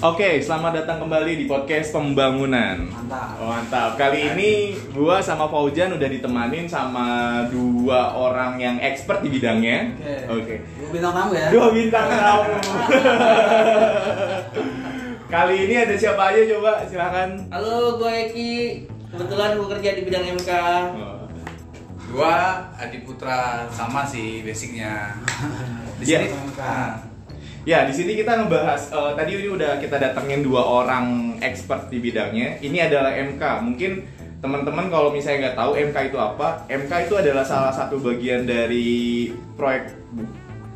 Oke, selamat datang kembali di podcast pembangunan. Mantap. Oh, mantap. Kali ini gua sama Faujan udah ditemanin sama dua orang yang expert di bidangnya. Oke. Dua bintang tamu ya. Dua bintang tamu. Kali ini ada siapa aja coba? Silakan. Halo, gue Eki. Kebetulan gue kerja di bidang MK. Oh. Dua Adi Putra sama sih basicnya. Di Iya. sini nah, Ya, di sini kita ngebahas eh, tadi ini udah kita datengin dua orang expert di bidangnya. Ini adalah MK. Mungkin teman-teman kalau misalnya nggak tahu MK itu apa, MK itu adalah salah satu bagian dari proyek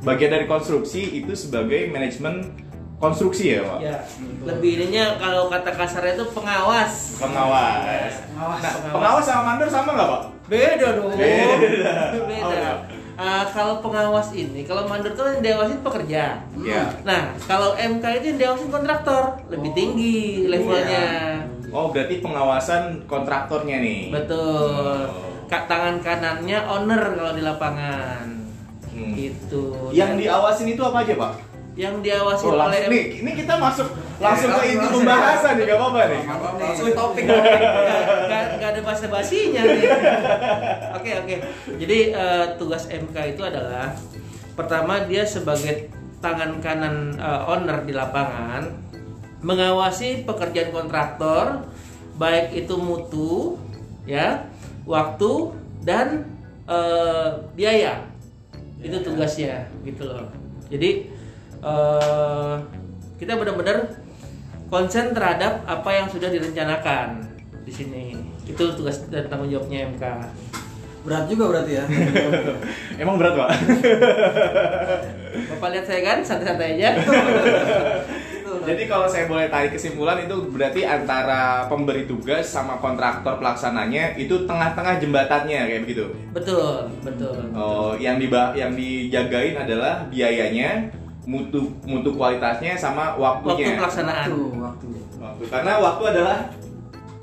bagian dari konstruksi itu sebagai manajemen konstruksi ya, Pak. Ya, lebih ininya kalau kata kasarnya itu pengawas. Pengawas. Pengawas. Nah, pengawas sama mandor sama nggak, Pak? Beda dong. Beda. Beda. Oh, Ah, kalau pengawas ini, kalau mandor tuh yang dewasin pekerja. Ya. Nah, kalau MK itu yang dewasin kontraktor, lebih tinggi levelnya. Oh, berarti pengawasan kontraktornya nih. Betul. Oh. Kak tangan kanannya owner kalau di lapangan. Hmm. Gitu. Yang Dan diawasin itu apa aja, Pak? Yang diawasi Oh, oleh nih, ini kita masuk langsung ke langsung, inti pembahasan nih, gak apa-apa nih. Apa-apa, Langsung topik. Gak, ada bahasa basinya nih. Oke oke. Jadi eh, tugas MK itu adalah pertama dia sebagai tangan kanan eh, owner di lapangan mengawasi pekerjaan kontraktor baik itu mutu ya waktu dan eh, biaya itu tugasnya gitu loh. Jadi eh, kita benar-benar konsen terhadap apa yang sudah direncanakan di sini. Itu tugas dan tanggung jawabnya MK. Berat juga berarti ya. Emang berat, Pak? Bapak lihat saya kan santai-santai aja. Jadi kalau saya boleh tarik kesimpulan itu berarti antara pemberi tugas sama kontraktor pelaksananya itu tengah-tengah jembatannya kayak begitu. betul, betul. Oh, yang diba yang dijagain adalah biayanya, mutu mutu kualitasnya sama Waktu waktunya. pelaksanaan. Waktu, waktu. Waktu. Karena waktu adalah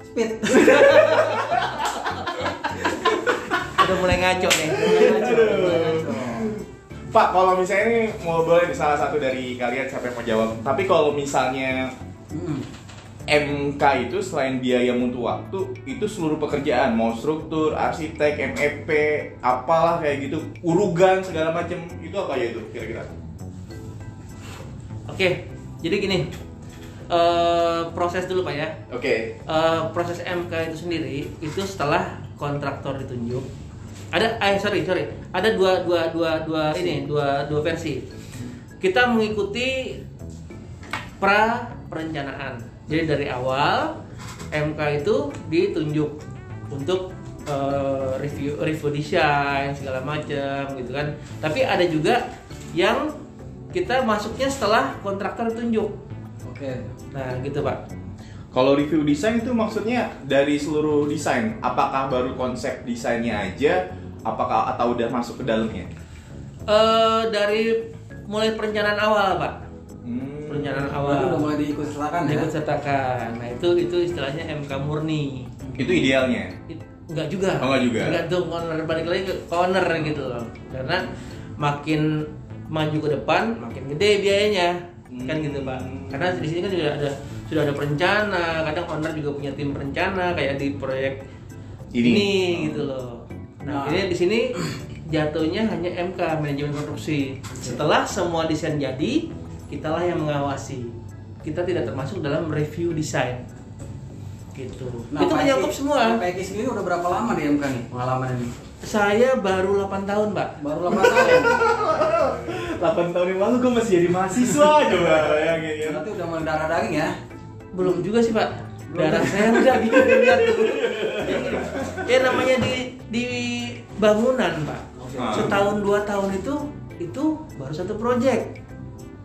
Speed. Udah mulai ngaco nih. Pak, kalau misalnya ini mau boleh di salah satu dari kalian siapa yang mau jawab. Tapi kalau misalnya Hmm. MK itu selain biaya mutu waktu, itu seluruh pekerjaan, mau struktur, arsitek, MEP, apalah kayak gitu, urugan segala macam itu apa ya itu kira-kira? Oke, jadi gini. eh, proses dulu Pak ya. Oke. Eh, proses MK itu sendiri itu setelah kontraktor ditunjuk ada eh sorry sorry ada dua dua dua dua ini dua dua versi kita mengikuti pra perencanaan jadi dari awal MK itu ditunjuk untuk eh, review review desain segala macam gitu kan tapi ada juga yang kita masuknya setelah kontraktor ditunjuk Oke. nah gitu pak Kalau review desain itu maksudnya dari seluruh desain, apakah baru konsep desainnya aja, apakah atau udah masuk ke dalamnya? Eh dari mulai perencanaan awal pak Hmm. perencanaan awal udah mulai diikut sertakan ya. ikut sertakan nah itu itu istilahnya MK murni Itu idealnya. It- enggak juga Oh, enggak juga. tergantung owner balik lagi ke ke owner gitu loh karena makin maju ke depan makin gede biayanya. Kan Hmm. gitu pak. Karena di sini kan sudah ada sudah ada perencana kadang owner juga punya tim perencana kayak di proyek Ini. ini, gitu loh. Nah, Nah. ini di sini jatuhnya hanya MK manajemen konstruksi setelah semua desain jadi kitalah yang mengawasi. Kita tidak termasuk dalam review desain. Gitu. Nah, itu mencakup Eki- semua. Pak Eki sendiri udah berapa lama di MK nih pengalaman ini? Saya baru 8 tahun pak Baru 8 tahun. 8 tahun yang lalu gue masih jadi mahasiswa coba bayangin ya. Berarti udah mendarah daging ya. belum juga sih pak Belum. darah saya udah gitu lihat tuh ya namanya di di bangunan pak Ah. setahun dua tahun itu itu baru satu project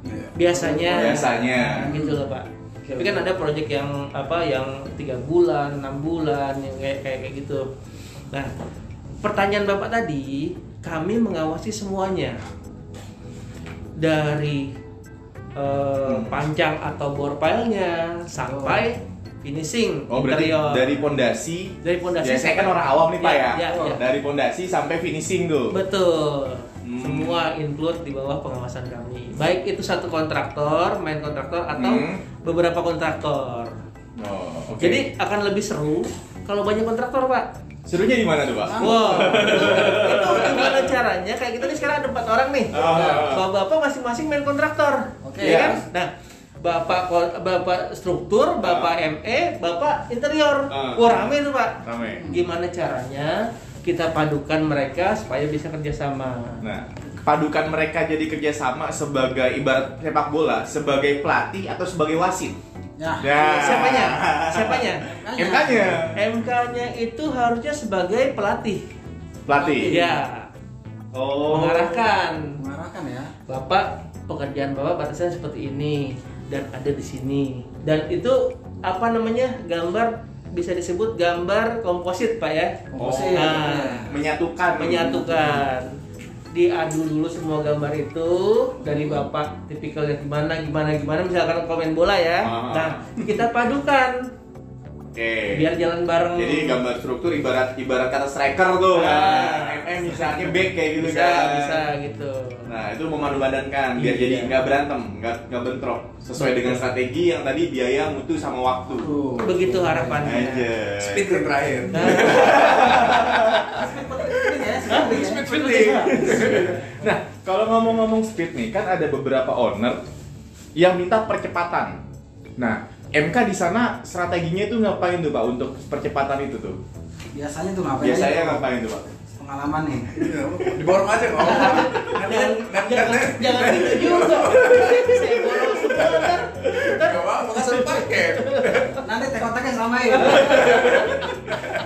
Iya. biasanya Biasanya. gitu loh pak tapi kan ada project yang apa yang tiga bulan enam bulan yang kayak kayak kayak gitu nah pertanyaan bapak tadi kami mengawasi semuanya dari eh, Hmm. panjang atau bore file-nya sampai finishing, Oh berarti interior. dari pondasi. Dari pondasi Ya, saya kan orang awam nih pak Ya, ya. ya, ya. Dari pondasi sampai finishing tuh. Betul. Hmm. Semua include di bawah pengawasan kami. Baik itu satu kontraktor, main kontraktor atau Hmm. beberapa kontraktor. Oh, oke. Jadi akan lebih seru kalau banyak kontraktor, Pak. Serunya di mana tuh pak? Wow. itu gimana caranya? Kayak kita nih sekarang ada empat orang nih. Ah. Bapak-bapak masing-masing main kontraktor. Oke. Ya Iya. kan? Nah, Bapak Bapak struktur, Bapak ME, Bapak interior. Ah. Wah, rame tuh, Pak. Rame. Gimana caranya kita padukan mereka supaya bisa kerjasama? Nah, padukan mereka jadi kerjasama sebagai ibarat sepak bola, sebagai pelatih atau sebagai wasit. Ya. Ya. Siapanya? Siapanya? MK-nya. MK-nya itu harusnya sebagai pelatih. Pelatih. Ya, Oh. mengarahkan. Mengarahkan ya. Bapak, pekerjaan Bapak batasannya seperti ini dan ada di sini. Dan itu apa namanya? Gambar bisa disebut gambar komposit, Pak ya. Komposit. Nah, Menyatukan. menyatukan diadu dulu semua gambar itu dari bapak tipikalnya gimana gimana gimana misalkan komen bola ya Ah. nah kita padukan Oke. biar jalan bareng Jadi gambar struktur ibarat ibarat kata striker tuh Ah. kan. MM misalnya back kayak gitu bisa kan. bisa gitu Nah, itu memadu badankan biar Iya. jadi nggak berantem, nggak nggak bentrok. Sesuai dengan strategi yang tadi biaya, mutu sama waktu. Begitu harapannya Aja. Speed terakhir. Nah, Hah? speed ya. Feeling. nah, kalau ngomong-ngomong speed nih, kan ada beberapa owner yang minta percepatan. Nah, MK di sana strateginya itu ngapain tuh Pak untuk percepatan itu tuh? Biasanya tuh ngapain? Biasanya aja, ngapain tuh Pak? Pengalaman nih. Iya, Diborong aja kok. jangan jangan jangan gitu juga saya bolos semua ntar ntar Gak apa-apa, kan selalu pakai. Nanti tek-teknya samain.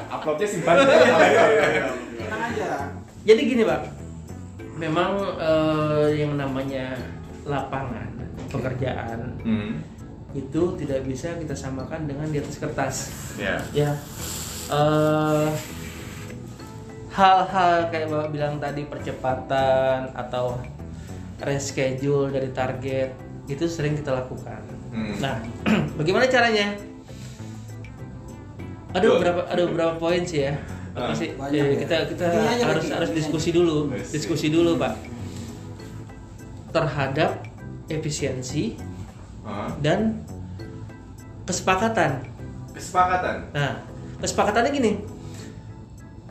Uploadnya simpan. Aja. Jadi gini pak, memang eh, yang namanya lapangan pekerjaan hmm. itu tidak bisa kita samakan dengan di atas kertas. Ya. Ya, eh, hal-hal kayak bapak bilang tadi percepatan atau reschedule dari target itu sering kita lakukan. Hmm. Nah, bagaimana caranya? Ada beberapa ada beberapa poin sih ya. Apa sih? Eh, ya. kita kita Intinya harus lagi, harus diskusi dulu, Yes. diskusi dulu pak. Terhadap efisiensi Ah. dan kesepakatan. Kesepakatan. Nah, kesepakatannya gini.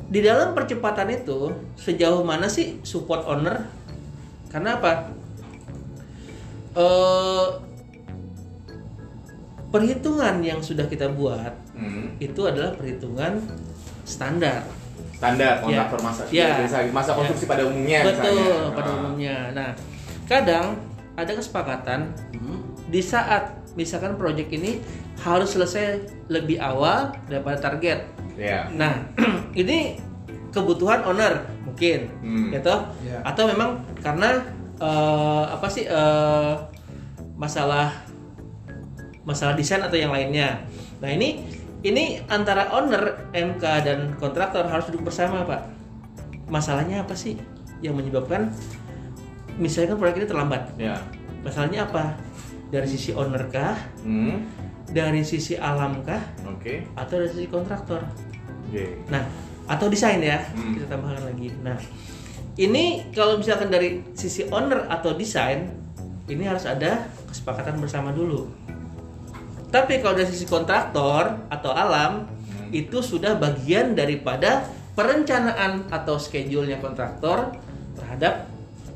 Di dalam percepatan itu sejauh mana sih support owner? Karena apa? Eh, perhitungan yang sudah kita buat Hmm. itu adalah perhitungan standar. Standar kontraktor Ya. masa Ya. biasa- masa Ya. konstruksi pada umumnya Betul, misalnya. pada Ah. umumnya. Nah, kadang ada kesepakatan Hmm. di saat misalkan proyek ini harus selesai lebih awal daripada target. Ya. Nah, ini kebutuhan owner mungkin, Hmm. gitu. Iya. Atau memang karena eh, apa sih eh, masalah masalah desain atau yang lainnya. Nah ini ini antara owner MK dan kontraktor harus duduk bersama pak. Masalahnya apa sih yang menyebabkan misalkan proyek ini terlambat? Ya. Masalahnya apa? Dari sisi owner kah? Hmm. Dari sisi alam kah? Oke. Atau dari sisi kontraktor? Oke. Nah, atau desain ya, Hmm. kita tambahkan lagi. Nah, ini kalau misalkan dari sisi owner atau desain, ini harus ada kesepakatan bersama dulu. Tapi kalau dari sisi kontraktor atau alam, Hmm. itu sudah bagian daripada perencanaan atau schedule-nya kontraktor terhadap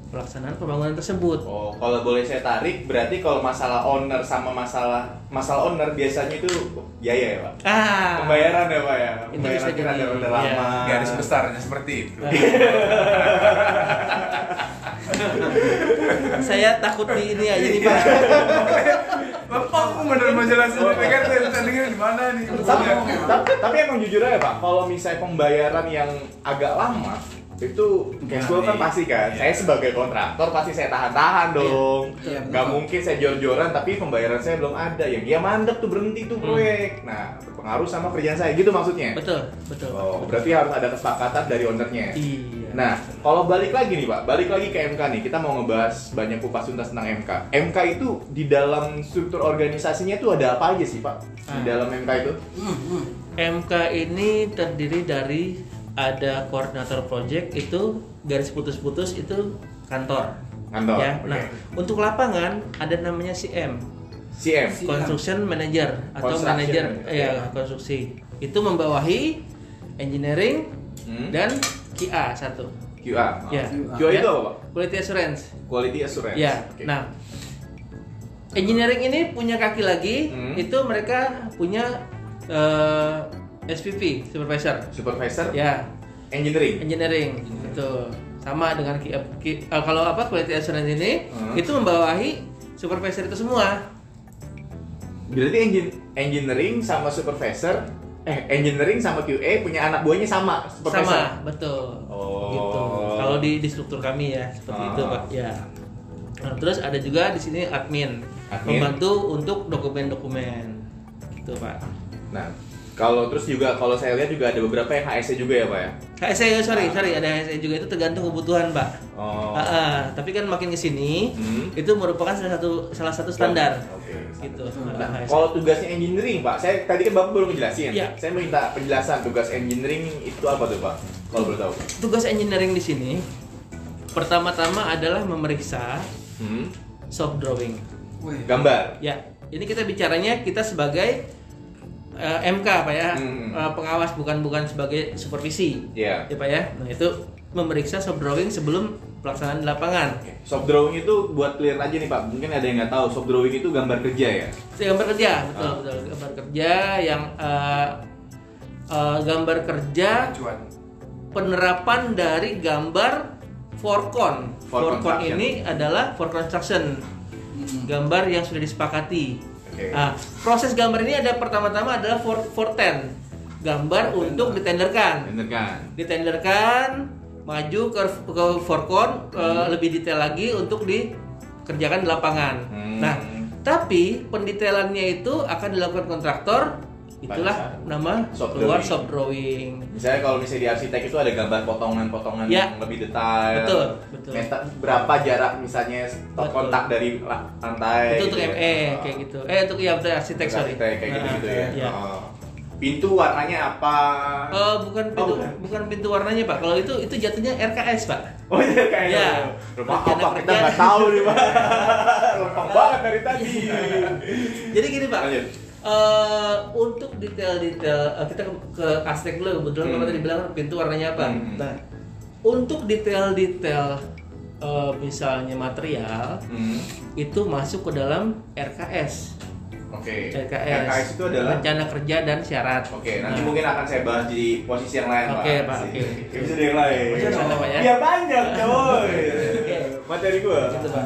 pelaksanaan pembangunan tersebut. Oh, kalau boleh saya tarik, berarti kalau masalah owner sama masalah masalah owner biasanya itu biaya ya, Pak? Ah, Pembayaran ya, Pak ya? Itu Pembayaran jadi, udah iya. lama. Garis besarnya seperti itu. saya takut di ini aja nih Pak. Bapak aku mau jelasin ini kan saya tandingnya di mana nih? Tapi, tapi, tapi emang jujur aja Pak, kalau misalnya pembayaran yang agak lama itu cash flow kan Iya. pasti kan. Iya. Saya sebagai kontraktor pasti saya tahan-tahan dong. Iya, Gak betul. mungkin saya jor-joran tapi pembayaran saya belum ada. Yang ya mandek tuh berhenti tuh proyek. Nah, berpengaruh sama kerjaan saya gitu maksudnya. Betul, betul. Oh, berarti harus ada kesepakatan dari ownernya. Iya. Nah, kalau balik lagi nih Pak, balik lagi ke MK nih, kita mau ngebahas banyak kupas tuntas tentang MK. MK itu di dalam struktur organisasinya itu ada apa aja sih Pak? Di Ah. dalam MK itu? Hmm, hmm. MK ini terdiri dari ada koordinator project itu garis putus-putus itu kantor. Kantor, Ya. oke. Nah, untuk lapangan ada namanya CM, CM. Construction Manager atau Construction manager Manager. ya konstruksi. Itu membawahi engineering Hmm. dan QA satu. QA. Ya. QA itu Ya. apa Pak? Quality Assurance. Quality Assurance. Ya. Oke. Nah, engineering ini punya kaki lagi, Hmm. itu mereka punya eh, SPP, supervisor. Supervisor Ya, Engineering. engineering itu sama dengan Ki- Ki- eh, kalau apa quality assurance ini Hmm. itu membawahi supervisor itu semua. Berarti engin- engineering sama supervisor eh engineering sama QA punya anak buahnya sama supervisor. Sama, betul. Oh. Gitu. Kalau di, di struktur kami ya seperti Ah. itu, Pak. Ya. Nah, terus ada juga di sini admin, Admin. membantu untuk dokumen-dokumen. Gitu, Pak. Nah, kalau terus juga kalau saya lihat juga ada beberapa yang HSE juga ya, Pak ya. HSE, sorry, sorry, ada HSE juga itu tergantung kebutuhan, Pak. Oh. Ah, ah. tapi kan makin ke sini Hmm. itu merupakan salah satu salah satu standar. Oke. Gitu. Nah, HSE. kalau tugasnya engineering, Pak, saya tadi kan Bapak belum ngejelasin. Iya. Saya minta penjelasan tugas engineering itu apa tuh, Pak? Kalau boleh tahu. tugas engineering di sini pertama-tama adalah memeriksa Hmm. soft drawing. Gambar. Ya, ini kita bicaranya kita sebagai eh, MK pak ya, Hmm. Eh, pengawas bukan bukan sebagai supervisi. Iya. Ya pak ya. Nah itu memeriksa soft drawing sebelum pelaksanaan di lapangan. Soft drawing itu buat clear aja nih, Pak. Mungkin ada yang nggak tahu, soft drawing itu gambar kerja ya. Gambar kerja, betul Ah. betul gambar kerja yang eh, eh, gambar kerja Cuan. penerapan dari gambar forcon. For Forcon construction. ini adalah for construction. Hmm. gambar yang sudah disepakati. Nah, proses gambar ini ada pertama-tama adalah for for ten. gambar untuk ditenderkan. Bener kan? Ditenderkan, maju ke ke forcon eh, lebih detail lagi untuk dikerjakan di lapangan. Hmm. Nah, tapi pendetailannya itu akan dilakukan kontraktor. Itulah nama soft keluar drawing. soft drawing. Misalnya kalau misalnya di arsitek itu ada gambar potongan-potongan Ya. yang lebih detail. Betul, betul. Meta- berapa jarak misalnya Betul. kontak dari la- lantai. itu untuk gitu ya. ME Oh. kayak gitu. Eh untuk ya untuk arsitek Untuk sorry. arsitek kayak Nah, gitu-gitu ya. iya. Oh. Pintu warnanya apa? Eh, bukan Oh, pintu bukan. bukan pintu warnanya pak. Kalau itu itu jatuhnya RKS pak. Oh iya kayak Ya. Rencana Pak, kita nggak tahu nih Pak. Lempeng banget dari tadi. Jadi gini pak. Lanjut. Eh, untuk detail-detail eh, kita ke, ke arsitek dulu kebetulan Hmm. Tadi bilang pintu warnanya apa. Hmm. Nah untuk detail-detail eh, misalnya material Hmm. itu masuk ke dalam RKS. Oke. RKS. RKS itu adalah rencana kerja dan syarat. Oke, nanti Nah, mungkin akan saya bahas di posisi yang lain, Oke, Pak, Sih. oke. Bisa di yang lain. Ya? Iya banyak, coy. Oke. Materi gua. Gitu, Pak.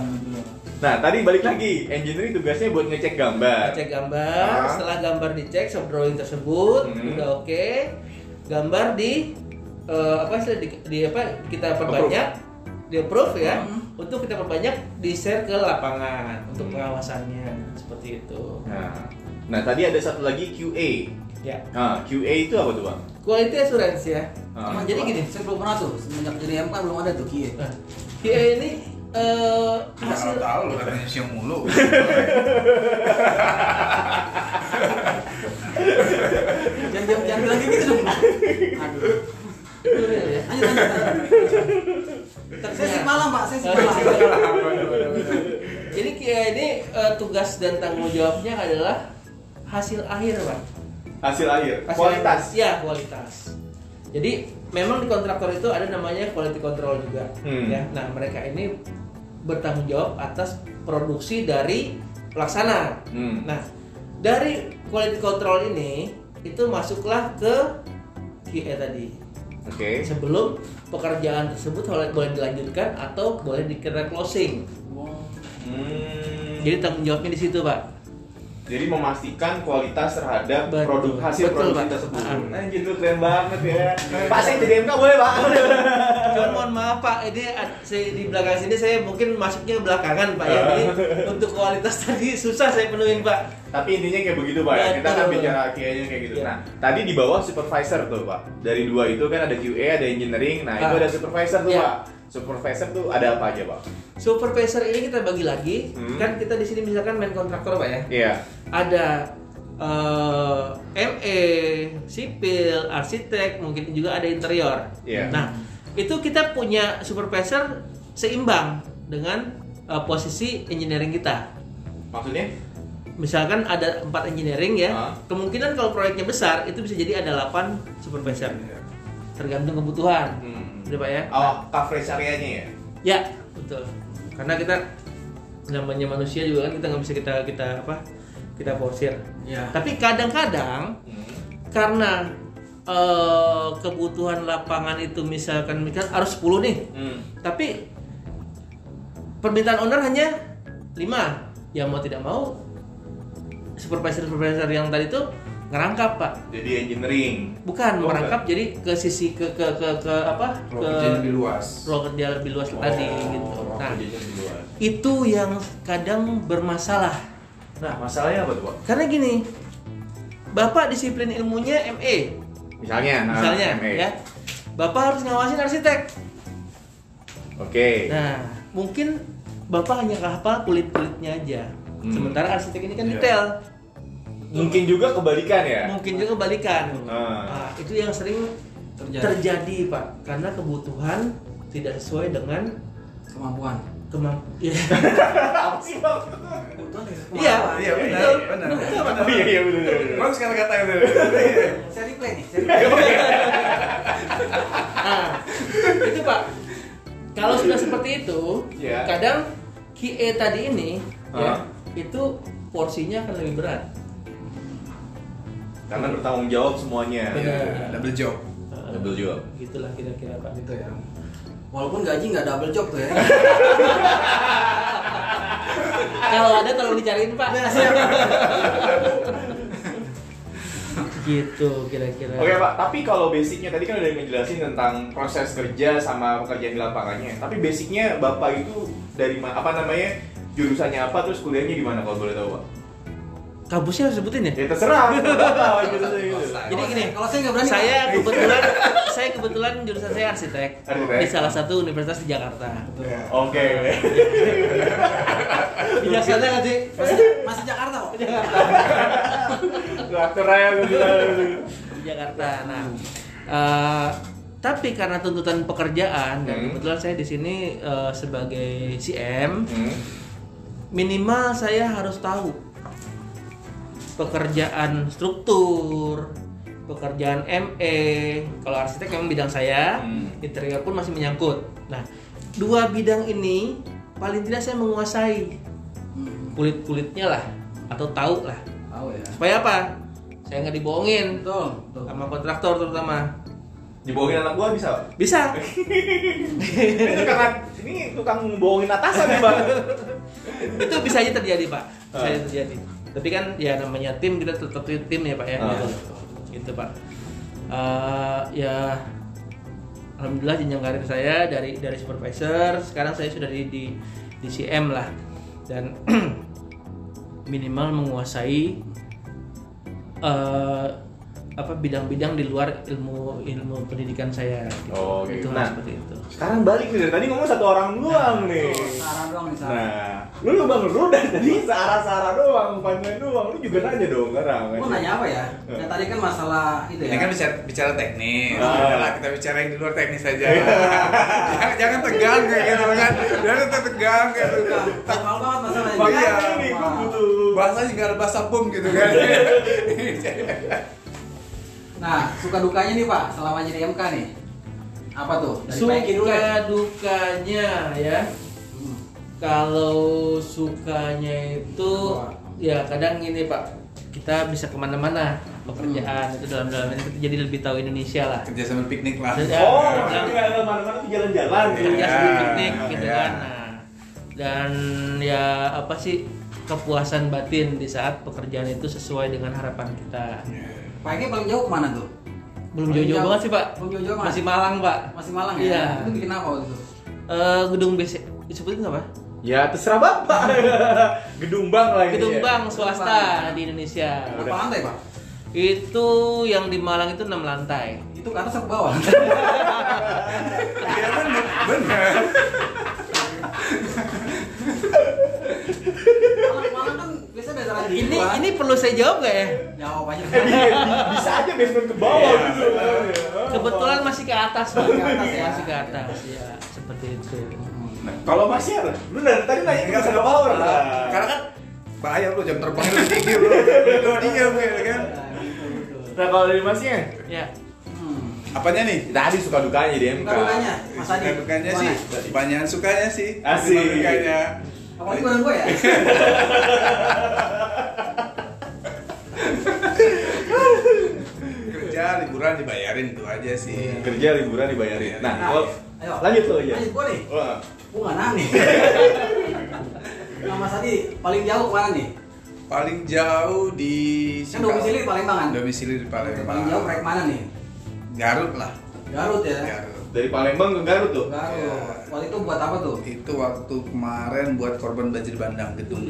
Nah, tadi balik lagi. Engineering tugasnya buat ngecek gambar. cek gambar Ah. setelah gambar dicek soft drawing tersebut Hmm. udah oke gambar di eh, apa sih di, di apa kita perbanyak di approve ya Hmm. Untuk kita perbanyak di share ke lapangan untuk Hmm. pengawasannya seperti itu Nah, nah tadi ada satu lagi QA. ya Nah, QA itu apa tuh, Bang? quality assurance ya Ah. Emang jadi gini saya belum pernah tuh semenjak jadi MK belum ada tuh Kie. nah, QA ini eh, Jangan hasil tahu lu katanya siang mulu. Jangan jangan kayak gitu dong. Aduh. Ya, ya. Lanjut lanjut. lanjut. Saya sih malam Pak, sih malam. Jadi QA ini eh, tugas dan tanggung jawabnya adalah hasil akhir pak. Hasil akhir, Hasil kualitas. Ya kualitas. Jadi memang di kontraktor itu ada namanya quality control juga. Hmm. Ya, nah mereka ini bertanggung jawab atas produksi dari pelaksana. Hmm. Nah dari quality control ini itu masuklah ke QA tadi. Oke. Sebelum pekerjaan tersebut boleh boleh dilanjutkan atau boleh dikira closing. Hmm. Jadi tanggung jawabnya di situ pak. Jadi memastikan kualitas terhadap Betul. produk hasil Betul, produksi Pak. tersebut. Ah. Anjir tuh keren banget ya. Pak saya jadi MK boleh Pak? Cuman mohon maaf Pak, ini saya di belakang sini saya mungkin masuknya belakangan Pak ya. Jadi untuk kualitas tadi susah saya penuhin Pak. Tapi intinya kayak begitu pak ya. Kita kan bicara QA-nya kayak gitu. Iya. Nah, tadi di bawah supervisor tuh pak. Dari dua itu kan ada QA, ada engineering. Nah, itu Ah. ada supervisor tuh Iya. pak. Supervisor tuh ada apa aja pak? Supervisor ini kita bagi lagi, Hmm. kan kita di sini misalkan main kontraktor Pak ya. Iya. Ada eh, ME, sipil, arsitek, mungkin juga ada interior. Iya. Nah, itu kita punya supervisor seimbang dengan eh, posisi engineering kita. Maksudnya? Misalkan ada empat engineering ya, Ah. kemungkinan kalau proyeknya besar itu bisa jadi ada 8 supervisor. Tergantung kebutuhan. Hmm. Gitu Pak ya. Oh, coverage area-nya ya? Ya, betul. Karena kita namanya manusia juga kan kita nggak bisa kita kita apa? Kita porsir. Iya. Tapi kadang-kadang Hmm. karena eh, kebutuhan lapangan itu misalkan misalkan harus 10 nih, Hmm. tapi permintaan owner hanya 5. Ya mau tidak mau supervisor-supervisor yang tadi itu ngerangkap, Pak. Jadi engineering. Bukan Oh, merangkap jadi ke sisi ke ke ke, ke apa? Ruang ke kerja lebih luas. ruang kerja lebih luas tadi gitu. Nah, itu yang kadang bermasalah. Nah, masalahnya apa tuh pak? Karena gini, Bapak disiplin ilmunya ME, Misalnya, nah, misalnya MA. ya. Bapak harus ngawasin arsitek. Oke. Nah, mungkin Bapak hanya hafal kulit-kulitnya aja. Hmm. Sementara arsitek ini kan Iya. detail. Mungkin juga kebalikan ya? Mungkin juga kebalikan. Ah. Nah, itu yang sering Terjadi. terjadi, Pak. Karena kebutuhan tidak sesuai dengan Kemampuan. Kemampuan. Apa sih bang? Iya. Iya, benar, Betul. benar. Oh iya iya betul betul. betul. Bagus kata kata itu. Saya replay nih. Saya replay. Nah, itu Pak. Kalau sudah seperti itu, Ya. kadang QE tadi ini ya, Ah. itu porsinya akan lebih berat. Karena bertanggung jawab semuanya. Benar. Iya, Double job. Uh, Double job. Gitulah kira-kira Pak. Gitu ya. Walaupun gaji nggak double job tuh ya. Kalau ada tolong dicariin Pak. Iya, siap. gitu kira-kira. Oke pak, tapi kalau basicnya tadi kan udah ngejelasin tentang proses kerja sama pekerjaan di lapangannya. Tapi basicnya bapak itu dari apa namanya jurusannya apa terus kuliahnya di mana kalau boleh tahu pak? Kampusnya harus sebutin ya? Ya terserah. gitu. Jadi gini, Kalau saya nggak berani. saya kebetulan saya kebetulan jurusan saya arsitek, Arsitek. di salah satu universitas di Jakarta. Oke. Bijaksana nggak sih? masih, masih Jakarta kok. Aja gitu. di Jakarta. Nah, eh, tapi karena tuntutan pekerjaan dan Hmm. kebetulan saya di sini eh, sebagai CM, Hmm. minimal saya harus tahu pekerjaan struktur, pekerjaan ME. Kalau arsitek memang bidang saya, Hmm. interior pun masih menyangkut. Nah, dua bidang ini paling tidak saya menguasai Hmm, kulit-kulitnya lah atau tahu lah. tahu ya. Supaya apa? Saya nggak dibohongin betul. sama kontraktor terutama. Dibohongin anak gua bisa. Bisa. Ini karena ini tukang bohongin atasan ya pak. itu bisa aja terjadi pak bisa aja terjadi tapi kan ya namanya tim kita tetap tim ya pak ya. Ah. gitu pak. Eh, ya alhamdulillah jenjang karir saya dari dari supervisor sekarang saya sudah di di, di CM lah. Dan minimal menguasai eh, apa bidang-bidang di luar ilmu ilmu pendidikan saya gitu. Oh, gitu. itu Nah. seperti itu Sekarang balik nih dari tadi ngomong satu orang doang nih. Saran doang nih saran. Nah, lu lu bang lu dari tadi searah-searah doang, panjang doang. Lu juga nanya dong sekarang. Mau nanya apa ya? Ya tadi kan masalah itu ya. Ini kan bicara, bicara teknis. Ah. Udah lah, kita bicara yang di luar teknis aja. jangan, jangan tegang kayak gitu kan. Tetap tegang kayak gitu. Mahal banget masalahnya. Iya. nih gua butuh. Bahasa juga ada bahasa bom gitu kan. Nah, suka dukanya nih Pak, selama jadi MK nih. Apa tuh? Dari Pak Eki dulu suka ya. dukanya ya Hmm. kalau sukanya itu ya kadang gini pak kita bisa ke mana-mana pekerjaan itu dalam dalam ini kita jadi lebih tahu Indonesia lah Kerja sambil piknik lah. Ya, Oh, maksudnya nggak ada mana-mana tuh jalan-jalan gitu. kerja Iya, sambil piknik gitu iya. kan nah, dan ya apa sih kepuasan batin di saat pekerjaan itu sesuai dengan harapan kita Pak Eki paling jauh ke mana tuh? belum jauh-jauh jauh. banget sih pak Belum jauh-jauh, Mas. masih Malang pak Masih Malang ya? Iya. Itu bikin apa waktu itu? Eh, gedung BC disebutin nggak pak Ya terserah bapak. Gedung bank lah ini. gedung ya. bank swasta di Indonesia Berapa lantai, Pak? itu yang di Malang itu enam lantai Itu ke atas apa ke bawah? Iya bener, bener. Daerah gitu ini kan? ini perlu saya jawab gak ya Jawab aja. Bisa aja basement ke bawah Iya, gitu. kebetulan masih ke atas pak Masih ke atas ya. masih ke atas ya seperti itu Nah, kalau Mas Yar, bener tadi nanya Enggak bisa ke bawah lah. Karena kan bahaya bro, jam terbangnya lebih tinggi bro. Lu diam ya kan. Nah kalau dari Masnya, ya. Apanya nih? tadi suka dukanya di MK. Suka dukanya, Mas Adi. Suka dukanya sih, banyak sukanya sih. Asik. Cuma Dukanya. Apalagi bareng gue ya? Kerja liburan dibayarin itu aja sih. Kerja liburan dibayarin. Nah, Nah, ayo. lanjut lo aja. Lanjut gua nih. Wah, Gue nggak nang nih. Nah, Mas Adi paling jauh ke mana nih? Paling jauh di Kan domisili di Palembang kan? Domisili di Palembang. Paling jauh proyek mana nih? Garut lah. Garut ya? Garut. Dari Palembang ke Garut tuh. Garut. Iya. Waktu itu buat apa tuh? Itu waktu kemarin buat korban banjir bandang gedung.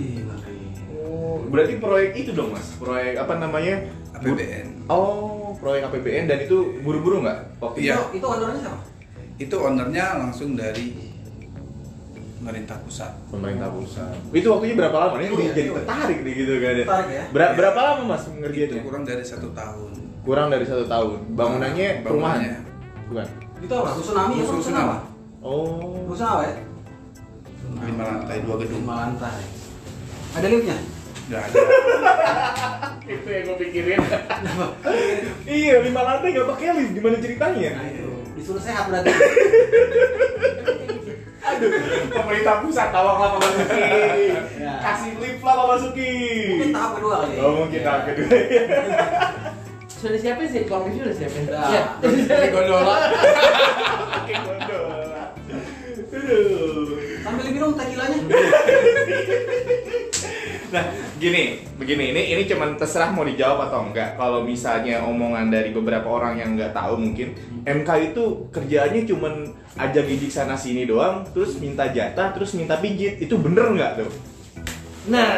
Oh, berarti proyek itu dong mas, proyek apa namanya? APBN. Oh, proyek APBN dan itu buru-buru nggak? Waktu Iya. Itu, itu ownernya siapa? Itu ownernya langsung dari pemerintah pusat. pemerintah pusat. Itu waktunya berapa lama? Ini Iya, jadi iya. tertarik nih gitu kan? Tertarik ya? Ber- berapa lama mas Itu ngerjainnya? kurang dari satu tahun. Kurang dari satu tahun. Bangunannya Bangunannya. perumahan? Bukan. Itu apa? Tsunami apa? Rusun Rusun apa? Oh. Rusun apa ya? Lima lantai, dua gedung. Lima lantai. Ada liftnya? Nggak ada. Itu yang gue pikirin. iya, lima lantai nggak pakai lift. Gimana ceritanya? Nah itu. Disuruh sehat berarti. Aduh, pemerintah pusat tolonglah Pak Basuki. Ya. Kasih lift lah Pak Basuki. Mungkin tahap kedua kali. Oh, mungkin tahap kedua. Sudah disiapin sih lebih sudah disiapin Udah. ya Ini gondola. Pakai gondola. Sambil minum tekilanya. Nah, gini, begini, ini ini cuman terserah mau dijawab atau enggak. Kalau misalnya omongan dari beberapa orang yang nggak tahu mungkin MK itu kerjaannya cuman aja gidik sana sini doang, terus minta jatah, terus minta pijit. Itu bener nggak tuh? Nah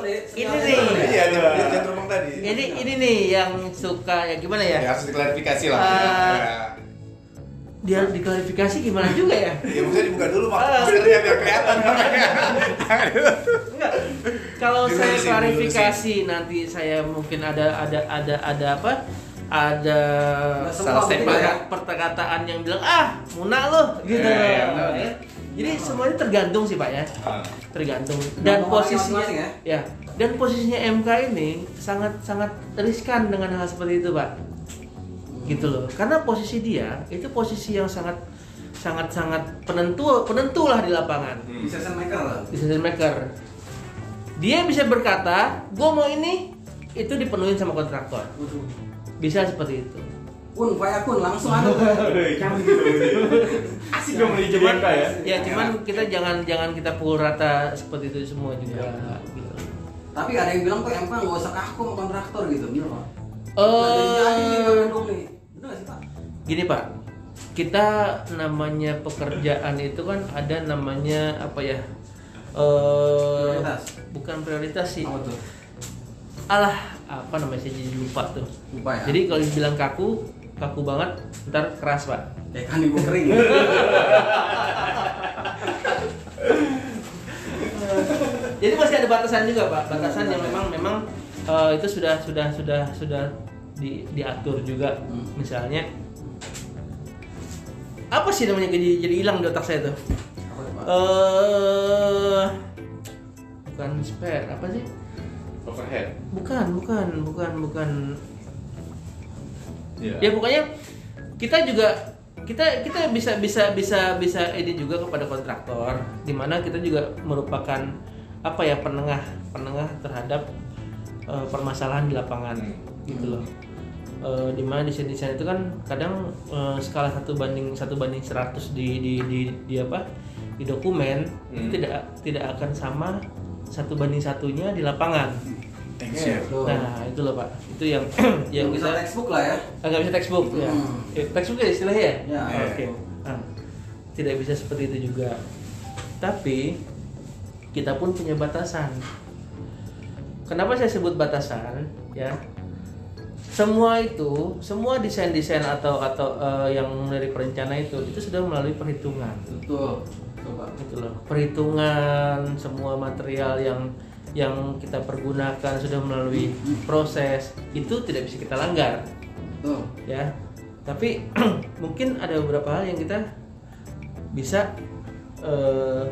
deh, Ini nih. ya. Iya, dia terbang tadi. ini ini nih yang suka ya gimana ya Ya, harus diklarifikasi lah. Ah. Ya. dia diklarifikasi gimana juga ya Ya maksudnya dibuka dulu Ah. maskernya biar kelihatan. Enggak. Kalau saya klarifikasi nanti saya mungkin ada ada ada ada apa? Ada salah ya. perkataan yang bilang ah muna lo gitu. Eh, benar. Ya. Jadi semuanya tergantung sih pak ya, Ah. tergantung. Dan posisinya masing-masing ya, dan posisinya MK ini sangat sangat riskan dengan hal seperti itu pak. Gitu loh, karena posisi dia itu posisi yang sangat sangat sangat penentu penentu lah di lapangan. Decision maker lah. decision maker. Dia bisa berkata gue mau ini itu dipenuhin sama kontraktor. Bisa seperti itu Kun, Pak Kun, langsung ada. Canggih dong. Asik dong jadi cuman ya. ya cuman kita jangan jangan kita pukul rata seperti itu semua juga gitu. Tapi ada yang bilang tuh MK nggak usah kaku sama kontraktor gitu, bener Pak? Eh, Pak Bandung nih. Bener nggak sih Pak? gini pak kita namanya pekerjaan itu kan ada namanya apa ya eh Prioritas. bukan prioritas sih Apa tuh? alah apa namanya saya jadi lupa tuh Lupa ya. jadi kalau dibilang kaku kaku banget ntar keras pak kayak kan ibu kering. Jadi masih ada batasan juga pak, batasan yang memang memang eh, itu sudah sudah sudah sudah di, diatur juga. Hmm. Misalnya apa sih namanya jadi jadi hilang di otak saya tuh? Eh bukan spare apa sih? Overhead. Bukan bukan bukan bukan. Iya. Ya pokoknya kita juga kita kita bisa bisa bisa bisa ini juga kepada kontraktor di mana kita juga merupakan apa ya penengah penengah terhadap eh, permasalahan di lapangan Hmm. gitu loh Eh, di mana desain desain itu kan kadang eh, skala satu banding satu banding 100 di di di, di apa di dokumen itu Hmm. tidak tidak akan sama satu banding satunya di lapangan Action. Tuh. Nah, itu loh Pak. Itu yang yang bisa kita textbook lah ya. Ah, nggak bisa textbook ya. Hmm. Eh, textbook ya istilahnya ya? Ya. Oke. Ah, tidak bisa seperti itu juga. Tapi kita pun punya batasan. Kenapa saya sebut batasan? Ya. Semua itu, semua desain-desain atau atau eh, yang dari perencana itu itu sudah melalui perhitungan. Betul. Coba. Gitu loh. Perhitungan semua material yang yang kita pergunakan sudah melalui proses itu tidak bisa kita langgar Tuh. ya tapi mungkin ada beberapa hal yang kita bisa eh,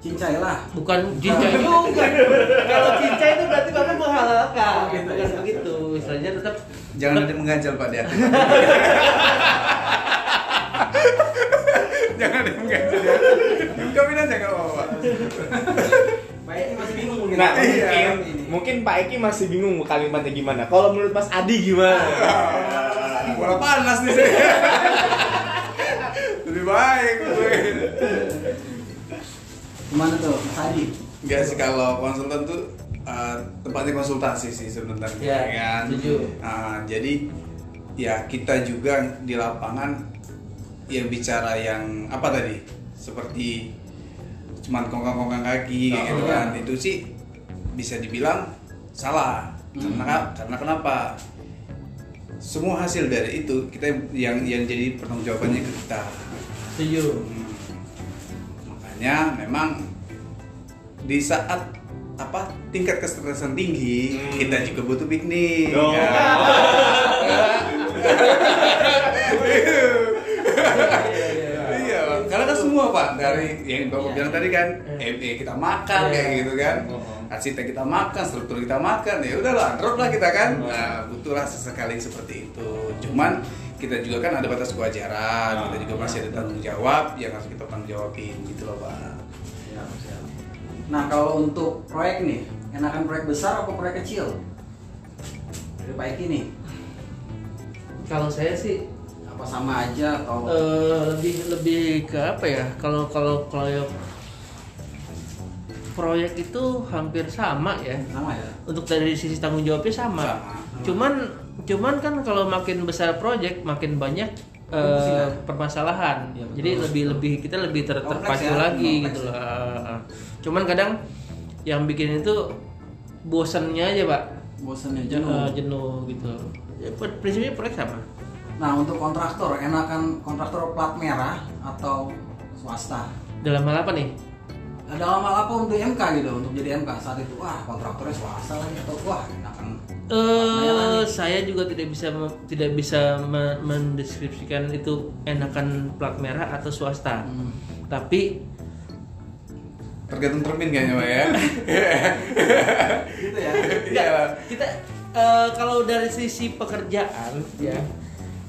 Cincai lah. bukan cincai juga kalau cincai itu berarti bapak menghalalkan Oh, gitu, bukan iya. begitu istilahnya tetap Jangan nanti mengganjal Pak dia. Jangan ada mengganjal ya. Ungkapin aja nggak apa-apa. Pak Eki masih bingung mungkin. Nah, Iya. mungkin mungkin Pak Eki masih bingung kalimatnya gimana. Kalau menurut Mas Adi gimana? Bola panas nih. Lebih baik. Gimana tuh, Mas Adi? Enggak sih kalau konsultan tuh uh, tempatnya konsultasi sih sebenarnya Ya, kan. setuju. Nah, jadi ya kita juga di lapangan yang bicara yang apa tadi seperti cuman kongkang-kongkang kaki kayak Oh, gitu iya. kan itu sih bisa dibilang salah karena karena kenapa semua hasil dari itu kita yang yang jadi pertanggungjawabannya ke kita setuju Hmm. Makanya memang di saat apa tingkat kestresen tinggi Hmm. kita juga butuh piknik. Oh. Ya. Iya, Pak. karena kan semua pak dari yang bapak Iya. bilang tadi kan, eh, eh, kita makan Iya. kayak gitu kan, Oh. arsitek kita makan, struktur kita makan, ya udahlah, drop lah kita kan, Oh. nah butuhlah sesekali seperti itu. Cuman kita juga kan ada batas kewajaran, Ah. kita juga masih ada tanggung jawab yang harus kita tanggung jawabin gitu loh pak. Nah, kalau untuk proyek nih, enakan proyek besar apa proyek kecil? Dari Pak Eki nih, kalau saya sih apa sama aja atau Eh, lebih lebih ke apa ya kalau kalau kalau proyek itu hampir sama ya sama ya? untuk dari sisi tanggung jawabnya sama, Sama. cuman cuman kan kalau makin besar proyek makin banyak ya? permasalahan Ya, betul, jadi lebih betul. lebih kita lebih ter, terpacu ya, lagi kompleks gitu ya. loh Ah, ah. cuman kadang yang bikin itu bosannya aja pak Bosannya jenuh, jenuh. jenuh gitu ya, prinsipnya proyek sama Nah, untuk kontraktor, enakan kontraktor plat merah atau swasta? dalam hal apa nih Dalam hal apa untuk MK gitu, untuk jadi MK saat itu, wah kontraktornya swasta lagi atau wah enakan Eh, saya juga tidak bisa tidak bisa me- mendeskripsikan itu enakan plat merah atau swasta. Hmm. Tapi Tergantung termin kayaknya pak ya. gitu ya. enggak, kita eh, kalau dari sisi pekerjaan ya,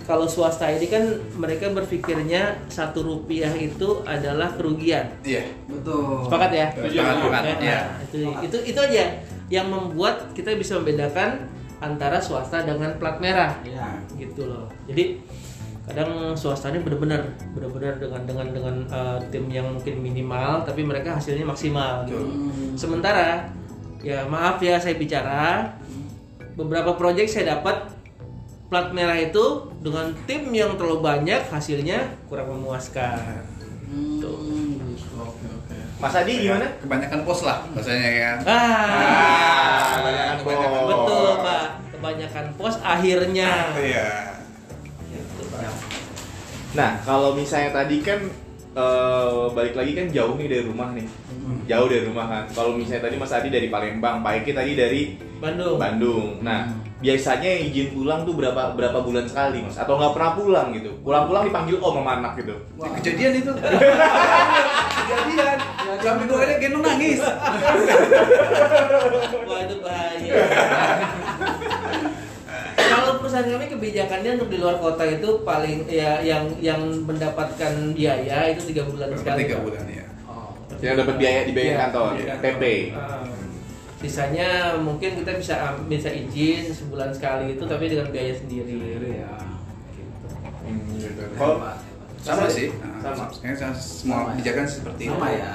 kalau swasta ini kan mereka berpikirnya satu rupiah itu adalah kerugian. Iya. Betul. Sepakat ya? Sepakat, sepakat. Ya, Iya. itu, itu itu aja yang membuat kita bisa membedakan antara swasta dengan plat merah. Iya. gitu loh jadi kadang swasta ini benar-benar benar-benar dengan dengan dengan uh, tim yang mungkin minimal tapi mereka hasilnya maksimal gitu Hmm. sementara ya maaf ya saya bicara beberapa proyek saya dapat plat merah itu dengan tim yang terlalu banyak hasilnya kurang memuaskan Hmm, Tuh. Oke, oke. Mas Adi gimana? Kebanyakan pos lah bahasanya kan. ah Ah, kebanyakan kebanyakan pos. betul pak kebanyakan pos akhirnya Iya. Gitu, Pak. Nah, kalau misalnya tadi kan eh, balik lagi kan jauh nih dari rumah nih. Jauh dari rumah kan. Kalau misalnya tadi Mas Adi dari Palembang, Pak Eki tadi dari Bandung Bandung. Nah, biasanya izin pulang tuh berapa berapa bulan sekali, Mas? Atau nggak pernah pulang gitu? Pulang-pulang dipanggil om sama anak gitu. Wah. Kejadian itu. Kejadian. Sampai gue ada gendong nangis. Wah itu bahaya. Kalau perusahaan kami kebijakannya untuk di luar kota itu paling ya yang yang mendapatkan biaya itu tiga bulan sekali. Tiga bulan ya. Oh. Yang dapat biaya di biaya Iya, kantor, kantor. TP. Ah. Sisanya mungkin kita bisa bisa izin sebulan sekali itu tapi dengan biaya sendiri. Sendiri ya. Gitu. Hmm, gitu. Kalau Sama Sama sih. Nah, Sama. Kayaknya semua Sama ya? kebijakan seperti itu. Sama ya.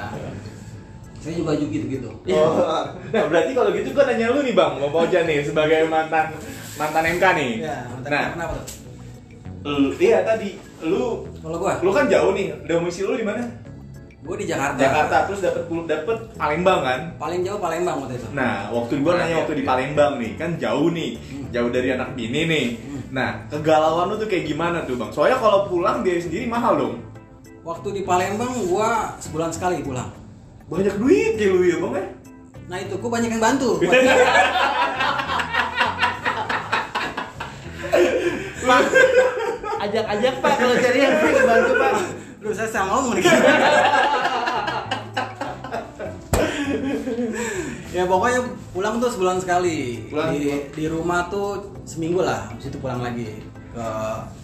Saya juga juga gitu-gitu. Oh, nah berarti kalau gitu gua nanya lu nih bang, mau Ojan nih sebagai mantan mantan MK nih. Ya, mantan nah, kenapa tuh? lu, iya tadi lu Kalau gua, lu kan jauh nih, domisili lu di mana? Gua di Jakarta. Jakarta, terus dapat dapet Palembang kan? Paling jauh Palembang waktu itu. Nah, waktu gua Nah, nanya iya, waktu di iya. Palembang nih, kan jauh nih, Hmm. jauh dari anak bini nih. Hmm. Nah, kegalauan lu tuh kayak gimana tuh bang? Soalnya kalau pulang dia sendiri mahal dong. Waktu di Palembang gua sebulan sekali pulang. Banyak duit ya lu ya bang ya? Nah itu gua banyak yang bantu. Pak, ajak-ajak Pak kalau cari yang bantu Pak. Aduh saya ngomong nih. ya pokoknya pulang tuh sebulan sekali. Pulang, di, pulang. di rumah tuh seminggu lah. Habis itu pulang lagi ke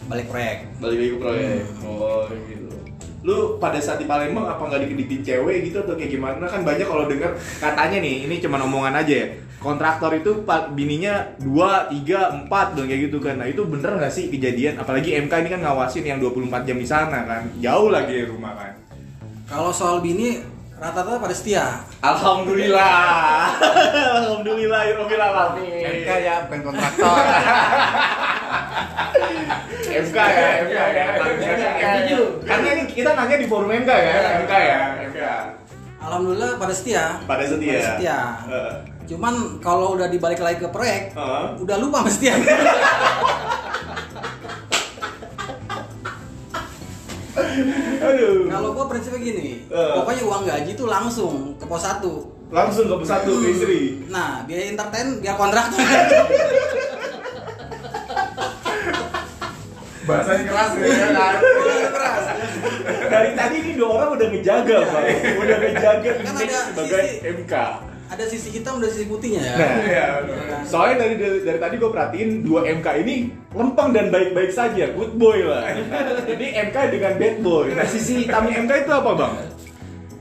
balik proyek. Balik lagi ke proyek. Oh gitu. Lu pada saat di Palembang apa nggak dikedipin cewek gitu atau kayak gimana? Kan banyak kalau dengar katanya nih, ini cuma omongan aja ya. Kontraktor itu bininya 2, 3, 4 dan kayak gitu kan. Nah, itu bener nggak sih kejadian? Apalagi MK ini kan ngawasin yang 24 jam di sana kan. Jauh lagi rumah kan. Kalau soal bini rata-rata pada setia. Alhamdulillah. Alhamdulillah Rabbil alamin. MK ya bukan kontraktor MK ya, MK ya. Karena ini kita nanya di forum MK ya, MK ya, MK. Alhamdulillah pada setia. Pada setia. Pada setia. Heeh. Cuman kalau udah dibalik lagi ke proyek, Heeh. udah lupa sama setia. Aduh. kalau gua prinsipnya gini, Eh. pokoknya uang gaji tuh langsung ke pos 1. Langsung ke satu ke istri. Nah, biaya entertain biar kontraktor. Bahasanya keras ya kan. keras. Dari tadi ini dua orang udah ngejaga, Pak. Udah ngejaga Kan ada sebagai sisi- MK. Ada sisi hitam dan sisi putihnya ya. Nah, Iya, kan? soalnya dari, dari dari tadi gue perhatiin dua MK ini lempeng dan baik-baik saja, good boy lah. Ini MK dengan bad boy. Nah, sisi hitamnya MK itu apa, Bang?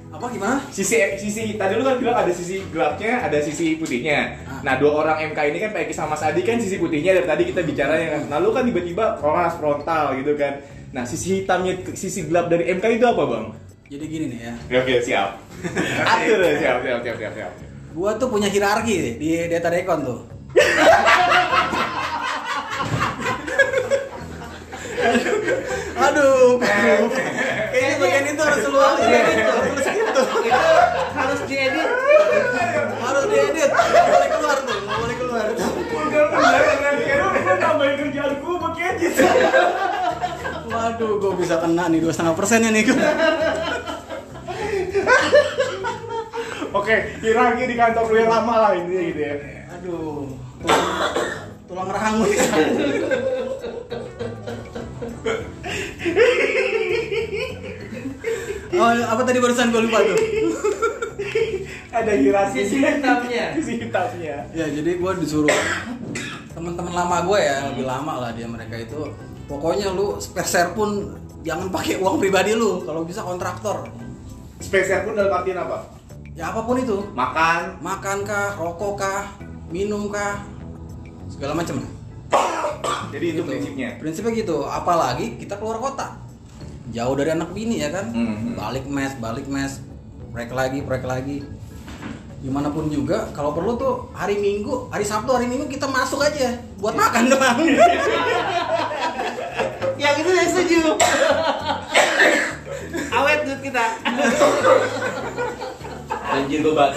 Apa gimana? sisi sisi tadi lu kan bilang ada sisi gelapnya ada sisi putihnya Ah. nah dua orang MK ini kan Peki sama Sadi kan sisi putihnya dari tadi kita bicara kan nah lu kan tiba-tiba keras frontal gitu kan nah sisi hitamnya sisi gelap dari MK itu apa bang Jadi gini nih ya. ya, oke siap atur ya, siap siap siap siap siap Gua tuh punya hierarki di data rekon tuh. Aduh, kayaknya bagian itu harus lu edit tuh, harus gitu. Itu harus diedit. Harus diedit, nggak boleh keluar tuh, nggak boleh keluar. nambahin kerjaan gue pakai edit Waduh, gue bisa kena nih dua setengah persennya nih gue. oke hierarki di kantor lu yang lama lah intinya gitu ya Aduh, tulang, tulang rahang gue. Oh, apa tadi barusan gue lupa tuh? ada hierarki Sisi hitamnya. sisi hitamnya Ya, jadi gue disuruh teman-teman lama gue ya, lebih lama lah dia mereka itu. Pokoknya lu spare pun jangan pakai uang pribadi lu, kalau bisa kontraktor. spesial pun dalam artian apa Ya apa pun itu, makan makan kah, rokok kah, minum kah, segala macam. jadi itu Gitu. prinsipnya Prinsipnya gitu, apalagi kita keluar kota. Jauh dari anak bini ya kan. Mhm. Balik mes, balik mes, proyek lagi, proyek lagi. Gimana pun juga, kalau perlu tuh hari Minggu, hari Sabtu, hari Minggu kita masuk aja buat makan doang. Yang itu saya setuju. Awet duit kita. Anjir gue bat.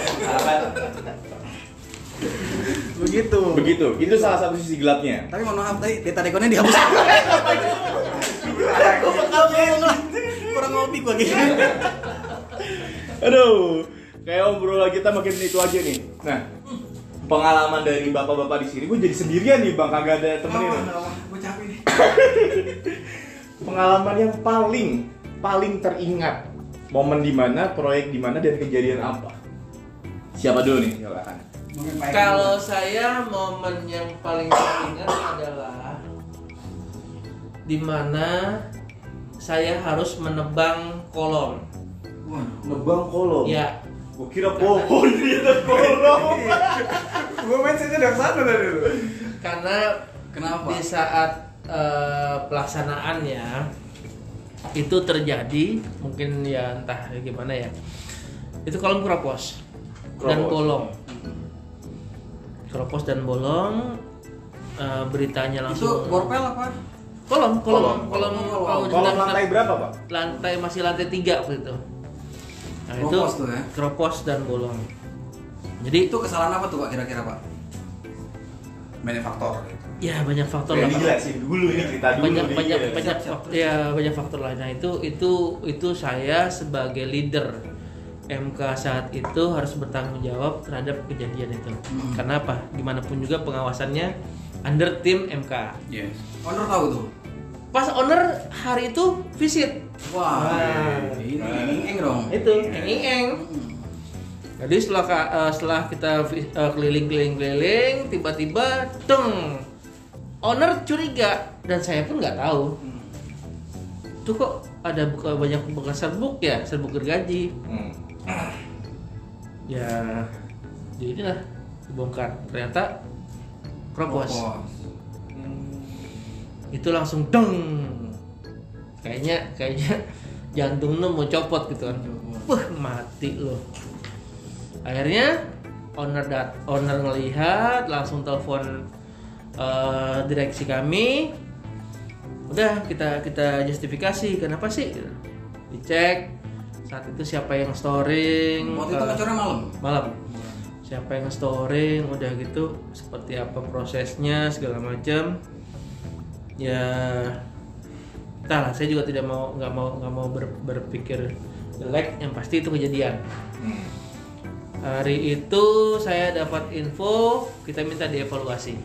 Begitu. Begitu. Itu salah satu sisi gelapnya. Tapi mohon maaf tadi data rekonnya dihapus. Gue bakal ngomong lah. Kurang ngopi gue gitu. Aduh, kayak obrolan kita makin itu aja nih. Nah, pengalaman dari bapak-bapak di sini, gue jadi sendirian nih bang, kagak ada temenin. Gue capek nih. Pengalaman yang paling paling teringat, momen di mana, proyek di mana dan kejadian apa? Siapa dulu nih? Silakan. Kalau saya momen yang paling teringat adalah di mana saya harus menebang kolom. Nebang kolom. Ya, Gue kira pohon di atas kolom. Gue mindsetnya dari sana tadi lu. karena Kenapa? di saat eh, pelaksanaannya itu terjadi mungkin ya entah gimana ya Itu kolom kropos dan Kropos. bolong. Kropos dan bolong eh, beritanya Itu langsung borpel apa? kolom kolom Kolom, kolom kolom. kolom, Kolom dan- lantai berapa, Pak? lantai masih lantai tiga waktu itu. Nah, itu Kropos tuh ya? kropos dan bolong. Jadi Itu kesalahan apa tuh Pak kira-kira Pak? banyak faktor gitu. Ya banyak faktor Ya, lah. Dijelasin dulu ini cerita dulu banyak nih. banyak Iya. banyak faktor ya banyak faktor lain nah itu itu itu saya sebagai leader MK saat itu harus bertanggung jawab terhadap kejadian itu Hmm. karena apa gimana pun juga pengawasannya under tim MK Yes. Owner tahu tuh. pas owner hari itu visit Wah, Wah. ini eng dong. itu eng eng eng Hmm. jadi setelah eh, setelah kita eh, keliling keliling keliling tiba-tiba teng owner curiga dan saya pun nggak tahu. Hmm. tuh kok ada buka banyak bekas serbuk ya serbuk gergaji. Hmm. ya jadi inilah dibongkar. Ternyata kropos itu langsung deng. Kayaknya kayaknya jantung lu mau copot gitu kan. Wah mati loh akhirnya owner dat owner ngelihat langsung telepon eh, direksi kami udah kita kita justifikasi kenapa sih dicek saat itu siapa yang storing Waktu itu eh, ngecornya malam. malam siapa yang storing udah gitu seperti apa prosesnya segala macam ya entahlah saya juga tidak mau nggak mau nggak mau ber- berpikir jelek yang pasti itu kejadian Hmm. hari itu saya dapat info kita minta dievaluasi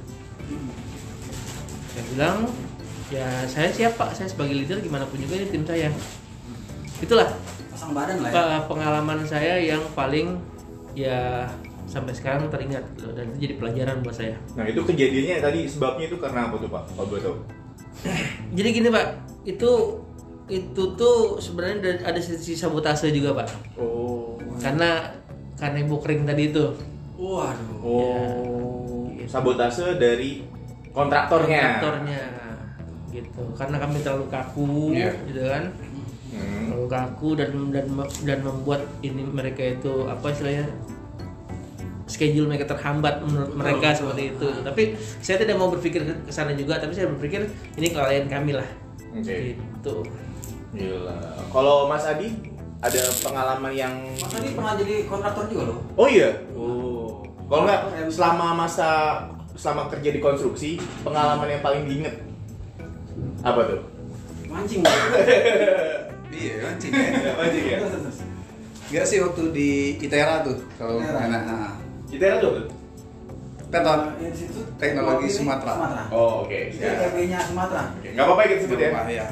saya bilang ya saya siap pak saya sebagai leader gimana pun juga ini tim saya itulah Pasang badan lah ya. Pe- pengalaman saya yang paling ya sampai sekarang teringat gitu, dan itu jadi pelajaran buat saya. Nah itu kejadiannya tadi sebabnya itu karena apa tuh Pak? Kalau boleh tahu? Jadi gini pak, itu itu tuh sebenarnya ada- sisi sabotase juga pak, Oh. karena karena ibu kering tadi itu. Waduh. Oh. Ya. Sabotase dari kontraktornya. Kontraktornya gitu, karena kami terlalu kaku, Iya. gitu kan, Hmm. terlalu kaku dan dan dan membuat ini mereka itu apa istilahnya schedule mereka terhambat menurut mereka betul. seperti itu. Tapi saya tidak mau berpikir ke sana juga, tapi saya berpikir ini kelalaian kami lah. Oke. Gitu. Gila. Kalau Mas Adi ada pengalaman yang Mas tadi pernah jadi kontraktor juga loh. Oh iya. Oh. Kalau nggak selama masa selama kerja di konstruksi pengalaman yang paling diinget apa tuh? Mancing. Iya, mancing ya. Mancing ya. Enggak sih waktu di Itera tuh kalau Itera. enak. Nah, ada tuh. situ Teknologi Sumatera. Sumatera. Oh oke. Itu Ya. TP-nya Sumatera. Oke, Nggak apa-apa kita sebut ya. Apa, ya.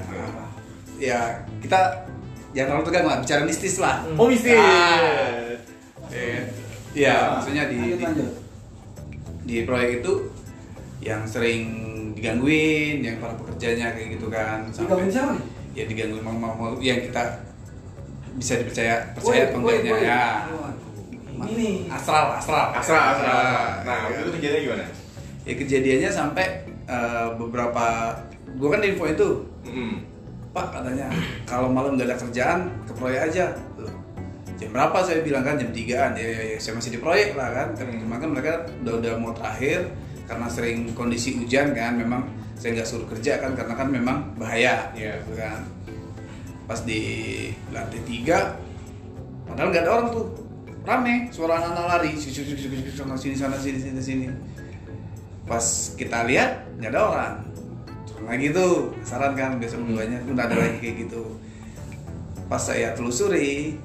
Ya, kita jangan terlalu tegang lah, bicara mistis lah. Oh mistis. Ah. Iya, Iya, maksudnya di, Lanjut di lanjut. di proyek itu yang sering digangguin, yang para pekerjanya kayak gitu kan. Digabungin siapa nih? Ya digangguin mau mau yang kita bisa dipercaya percaya atau woi, enggaknya woi. ya. Ini nih. Astral, astral. Asra, asra. Nah, ya. itu kejadiannya gimana? Ya kejadiannya sampai eh, beberapa gua kan info itu Hmm. Pak katanya kalau malam nggak ada kerjaan ke proyek aja. Jam berapa saya bilang kan? Jam 3an ya, ya, ya, saya masih di proyek lah kan. Hmm. Cuma kan mereka udah udah mau terakhir karena sering kondisi hujan kan. Memang saya nggak suruh kerja kan karena kan memang bahaya Iya. gitu kan. Pas di lantai tiga padahal nggak ada orang tuh. Rame suara anak-anak lari. Sini sana sini sini sini. Pas kita lihat nggak ada orang. Lagi tuh saran kan besok duanya udah ada lagi kayak gitu. Pas saya telusuri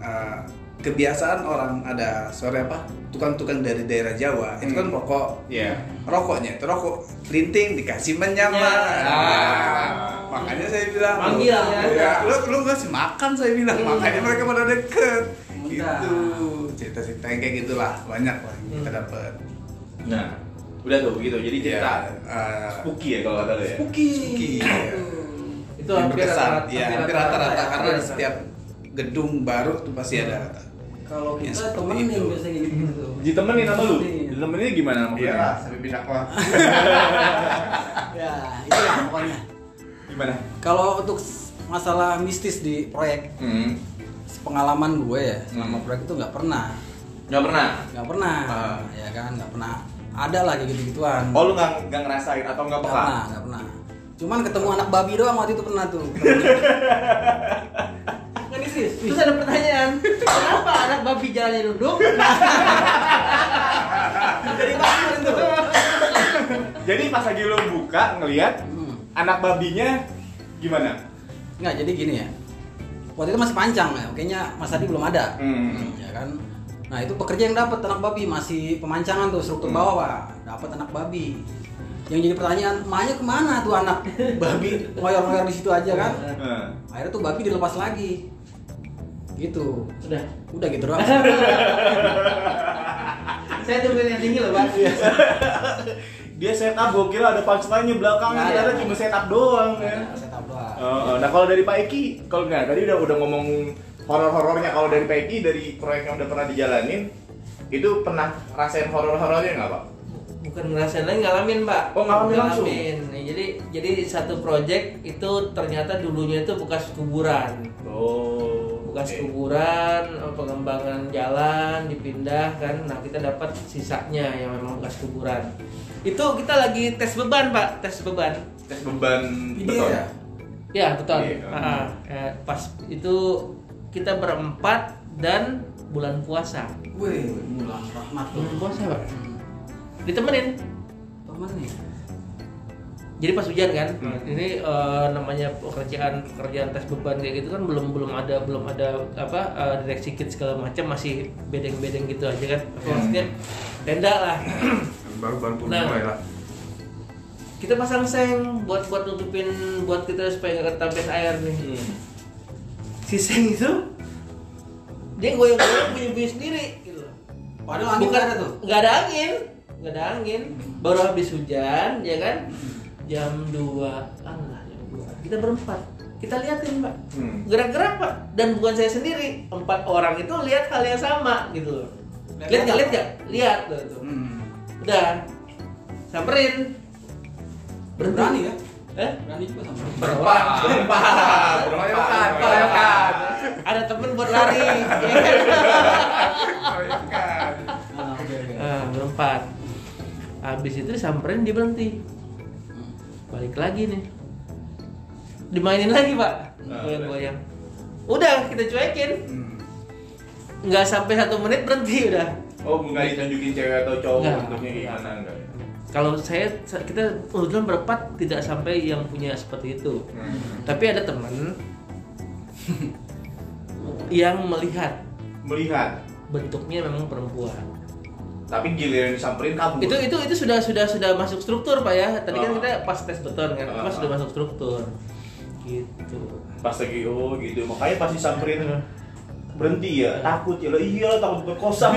eh, kebiasaan orang ada suara apa tukang-tukang dari daerah Jawa itu kan Hmm. rokok Iya. rokoknya itu rokok linting dikasih menyamar Ya. Ah, makanya saya bilang Manggil ya. ya, lu lu ngasih makan saya bilang makanya mereka pada deket Mudah. gitu cerita-cerita yang kayak gitulah banyak lah yang kita dapat Nah, udah tuh begitu. Jadi cerita eh, spooky ya kalau kata lu ya. Spooky, iya. Itu yang hampir berkesan rata-rata- ya hampir hampir rata-rata karena di setiap gedung baru tuh pasti ada Kalau Ya, kita temenin itu. biasanya gitu. Ditemenin sama lu? Ditemenin. Gimana maksudnya? Iya sampai pindah kelas Ya, itulah pokoknya. Gimana? Kalau untuk masalah mistis di proyek, Hmm. pengalaman gue ya selama Hmm. proyek itu nggak pernah Nggak pernah. nggak pernah Ah. ya kan nggak pernah ada lah kayak gitu gituan Oh lu nggak nggak ngerasain atau nggak nggak pernah? pernah nggak pernah cuman ketemu anak babi doang waktu itu pernah tuh Nggak nih, Sis. Terus ada pertanyaan, kenapa anak babi jalannya nunduk? jadi babi itu Jadi pas lagi lu buka ngelihat Hmm. anak babinya gimana? nggak jadi gini ya waktu itu masih panjang ya kayaknya Mas Adi belum ada Hmm. ya kan nah itu pekerja yang dapat anak babi masih pemancangan tuh struktur Hmm. bawah pak dapat anak babi yang jadi pertanyaan emaknya ke mana tuh anak babi ngoyor-ngoyor di situ aja kan Nah. akhirnya tuh babi dilepas lagi gitu Udah. udah gitu doang Saya tungguin yang tinggi loh, Bang. Dia setup, gue kira ada punchline-nya belakangnya, Nggak ternyata ada. cuma setup doang ya. Nah, setup doang oh. nah kalau dari Pak Eki, kalau nggak tadi udah udah ngomong horor-horornya. Kalau dari Pak Eki dari proyek yang udah pernah dijalanin, itu pernah rasain horor-horornya nggak Pak? Bukan ngerasain lagi ngalamin, Pak. Oh, ngalamin langsung? Ngalamin. Nah, jadi jadi satu project itu ternyata dulunya itu bekas kuburan. Oh, bekas oke. kuburan, eh, pengembangan jalan dipindah kan. Nah, kita dapat sisanya yang memang bekas kuburan. Itu kita lagi tes beban, Pak, tes beban. tes beban beton. ya Ya, betul. Iya. Ah, eh, pas itu kita berempat dan bulan puasa. wih bulan rahmat tuh Bulan puasa, Pak. Hmm. Ditemenin. temen nih Jadi pas hujan kan, Hmm. ini eh, namanya pekerjaan pekerjaan tes beban kayak gitu kan belum belum ada belum ada apa eh, direksi kit segala macam masih bedeng-bedeng gitu aja kan. Hmm. Maksudnya tenda lah. Baru-baru pun Nah. mulai lah. kita pasang seng buat buat nutupin buat kita supaya nggak ketampes air nih. Hmm. Si seng itu dia goyang-goyang bunyi-bunyi sendiri gitu. padahal angin nggak ada tuh nggak ada angin nggak ada angin baru habis hujan ya kan jam 2 Allah jam 2 kita berempat. Kita liatin pak. Hmm. gerak-gerak pak. Dan bukan saya sendiri. Empat orang itu lihat hal yang sama gitu loh. Lihat nggak? lihat nggak? Lihat loh itu hmm. udah. Samperin. Berhenti berani. ya? Eh? Berani juga sama berempat. Berempat, berempat, berempat. ada temen buat lari. Oke oke Ah, berempat. Habis itu disamperin dia berhenti. Balik lagi nih. Dimainin lagi pak. Nah, goyang-goyang. Udah kita cuekin. Hmm. nggak sampai satu menit berhenti udah. Oh, nggak ditunjukin cewek atau cowok Nggak. bentuknya gimana enggak? kalau saya kita kebetulan berempat tidak sampai yang punya seperti itu. Hmm. tapi ada temen yang melihat. Melihat, bentuknya memang perempuan tapi giliran disamperin kabur. itu itu itu sudah sudah sudah masuk struktur pak ya. Tadi kan Ah. kita pas tes beton kan. Pas sudah ah. masuk struktur. Gitu. Pas lagi oh gitu. Makanya pas disamperin berhenti ya. Takut ya. Lah iya takut berkosa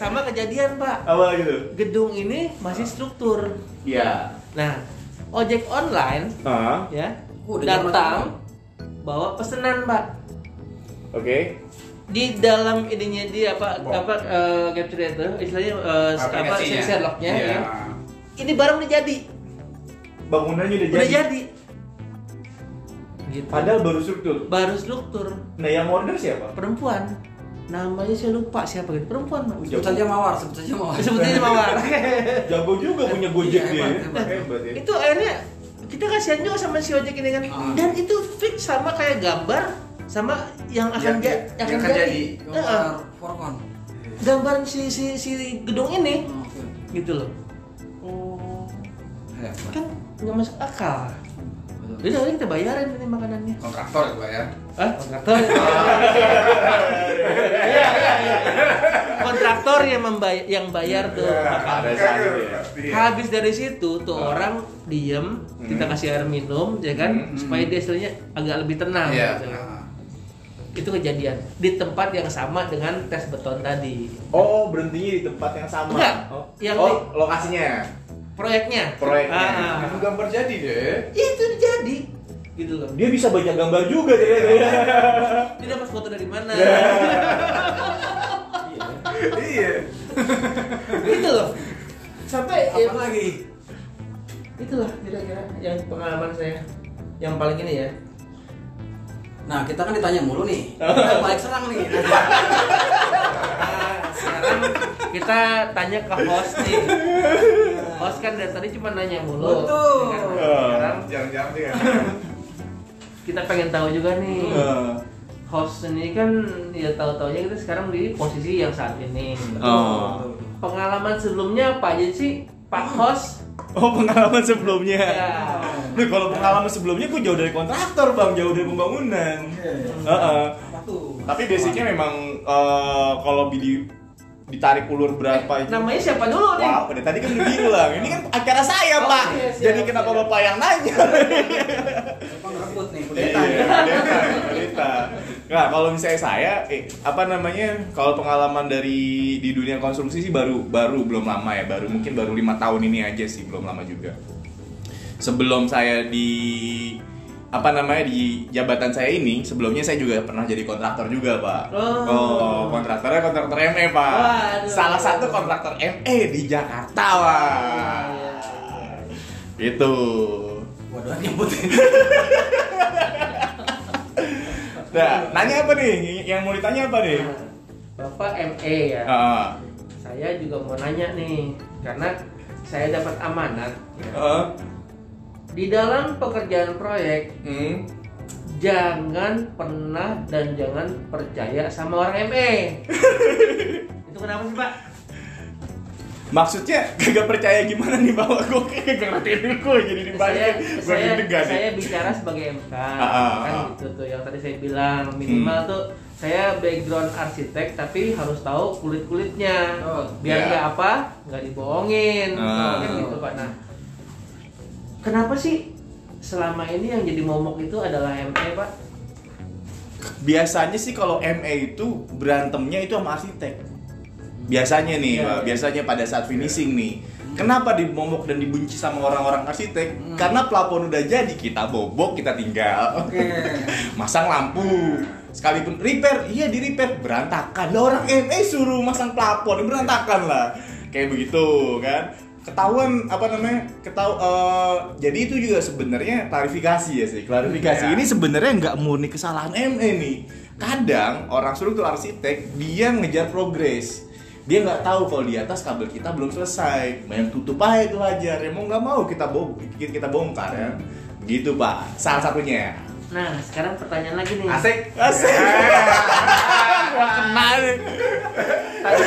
sama kejadian pak. Apa gitu? Gedung ini masih struktur. Ya nah ojek online ah. ya Oh, datang bawa pesanan pak. Oke di dalam ininya dia apa Box. apa eh, capture itu istilahnya eh, apa. Sherlocknya. Iya. ya. ini barang udah jadi. Bangunannya udah, udah jadi. jadi. Gitu. Padahal baru struktur. Baru struktur. Nah yang order siapa? Perempuan. Namanya saya lupa siapa gitu. Perempuan. Sebut saja mawar sebut saja mawar. Sebetulnya mawar. Jago juga punya gojek Iya, dia. hebat, hebat. hebat ya itu akhirnya kita kasihan juga sama si ojek ini kan. Ah. dan itu fix sama kayak gambar sama yang akan Yang- ja- yang akan akan jadi, gambar forkon gambaran si si si gedung ini Oh, oke. gitu loh oh Hebat. kan nggak masuk akal jadi akhirnya kita bayarin ini makanannya Kontraktor ya, Pak ya. ah kontraktor Iya, iya, iya. kontraktor yang membayar yang bayar tuh makan. ada satu ya Iya. habis dari situ tuh orang diem kita Hmm. kasih air minum ya kan Hmm. supaya dia istilahnya agak lebih tenang Iya. gitu. Itu kejadian di tempat yang sama dengan tes beton tadi. Oh berhentinya di tempat yang sama. Enggak, oh, yang oh di- lokasinya? Proyeknya. Proyeknya. Ah, Itu gambar jadi deh. itu jadi. Gitu loh. Dia bisa baca gambar juga ternyata ya dia dapat foto dari mana? Iya. gitu loh. Sampai ya, apa lagi? Itulah kira-kira yang pengalaman saya. Yang paling ini ya Nah, kita kan ditanya mulu nih. Kita balik serang nih. Nah, sekarang kita tanya ke host nih. Host kan dari tadi cuma nanya mulu. Betul. ya kan? Sekarang Jangan-jangan ya. kita pengen tahu juga nih. Eh, Host ini kan ya tahu-taunya kita sekarang di posisi yang saat ini. Oh. Pengalaman sebelumnya apa aja sih Pak Host? Oh pengalaman sebelumnya. Ya. Nah, kalau pengalaman sebelumnya gue jauh dari kontraktor bang, jauh dari pembangunan. Heeh. Apa tuh? Tapi basicnya memang eh, kalau di ditarik ulur berapa itu. Namanya siapa dulu nih? Wow, dari tadi kan udah bilang, ini kan acara saya Oh, pak. iya, siap, Jadi kenapa siap. bapak yang nanya? Bang rebut nih. Nah, kalau misalnya saya, eh, apa namanya? Kalau pengalaman dari di dunia konstruksi sih baru, baru belum lama ya, baru mungkin baru lima tahun ini aja sih, belum lama juga. Sebelum saya di apa namanya di jabatan saya ini, sebelumnya saya juga pernah jadi kontraktor juga pak. Oh. kontraktornya kontraktor ME pak. Waduh. Salah satu kontraktor ME di Jakarta pak. Iya. Itu. Waduh, nyebutin. Nah, nanya apa nih? Yang mau ditanya apa nih? Bapak ME ya. Ah. Saya juga mau nanya nih, karena saya dapat amanat ya. Ah. di dalam pekerjaan proyek Hmm. jangan pernah dan jangan percaya sama orang ME. Itu kenapa sih Pak? Maksudnya kagak percaya gimana nih bahwa gue kagak ngerti gue jadi saya dibalik gue saya, deg-degan saya nih. bicara sebagai MK ah, kan ah. gitu tuh yang tadi saya bilang minimal Hmm. tuh saya background arsitek tapi harus tahu kulit kulitnya Oh, biar iya. nggak apa nggak dibohongin Ah. kan gitu pak nah kenapa sih selama ini yang jadi momok itu adalah ME pak Biasanya sih kalau ME itu berantemnya itu sama arsitek. Biasanya nih, Iya, Pak, iya. biasanya pada saat finishing nih. Kenapa dimomok dan dibenci sama orang-orang arsitek? Hmm. Karena plafon udah jadi, kita bobok, kita tinggal. Oke. masang lampu sekalipun repair iya di repair berantakan lah orang ME suruh masang plafon berantakan lah kayak begitu kan ketahuan apa namanya ketahu eh, jadi itu juga sebenarnya klarifikasi ya sih klarifikasi. Ya. ini sebenarnya nggak murni kesalahan ME nih kadang orang struktur arsitek dia ngejar progres. Dia nggak tahu kalau di atas kabel kita belum selesai. Main tutup aja itu aja ya mau nggak mau kita bong kita bongkar ya. Gitu pak. Salah satunya. Nah sekarang pertanyaan lagi nih. Asik. Asik. Gua kenal. tadi,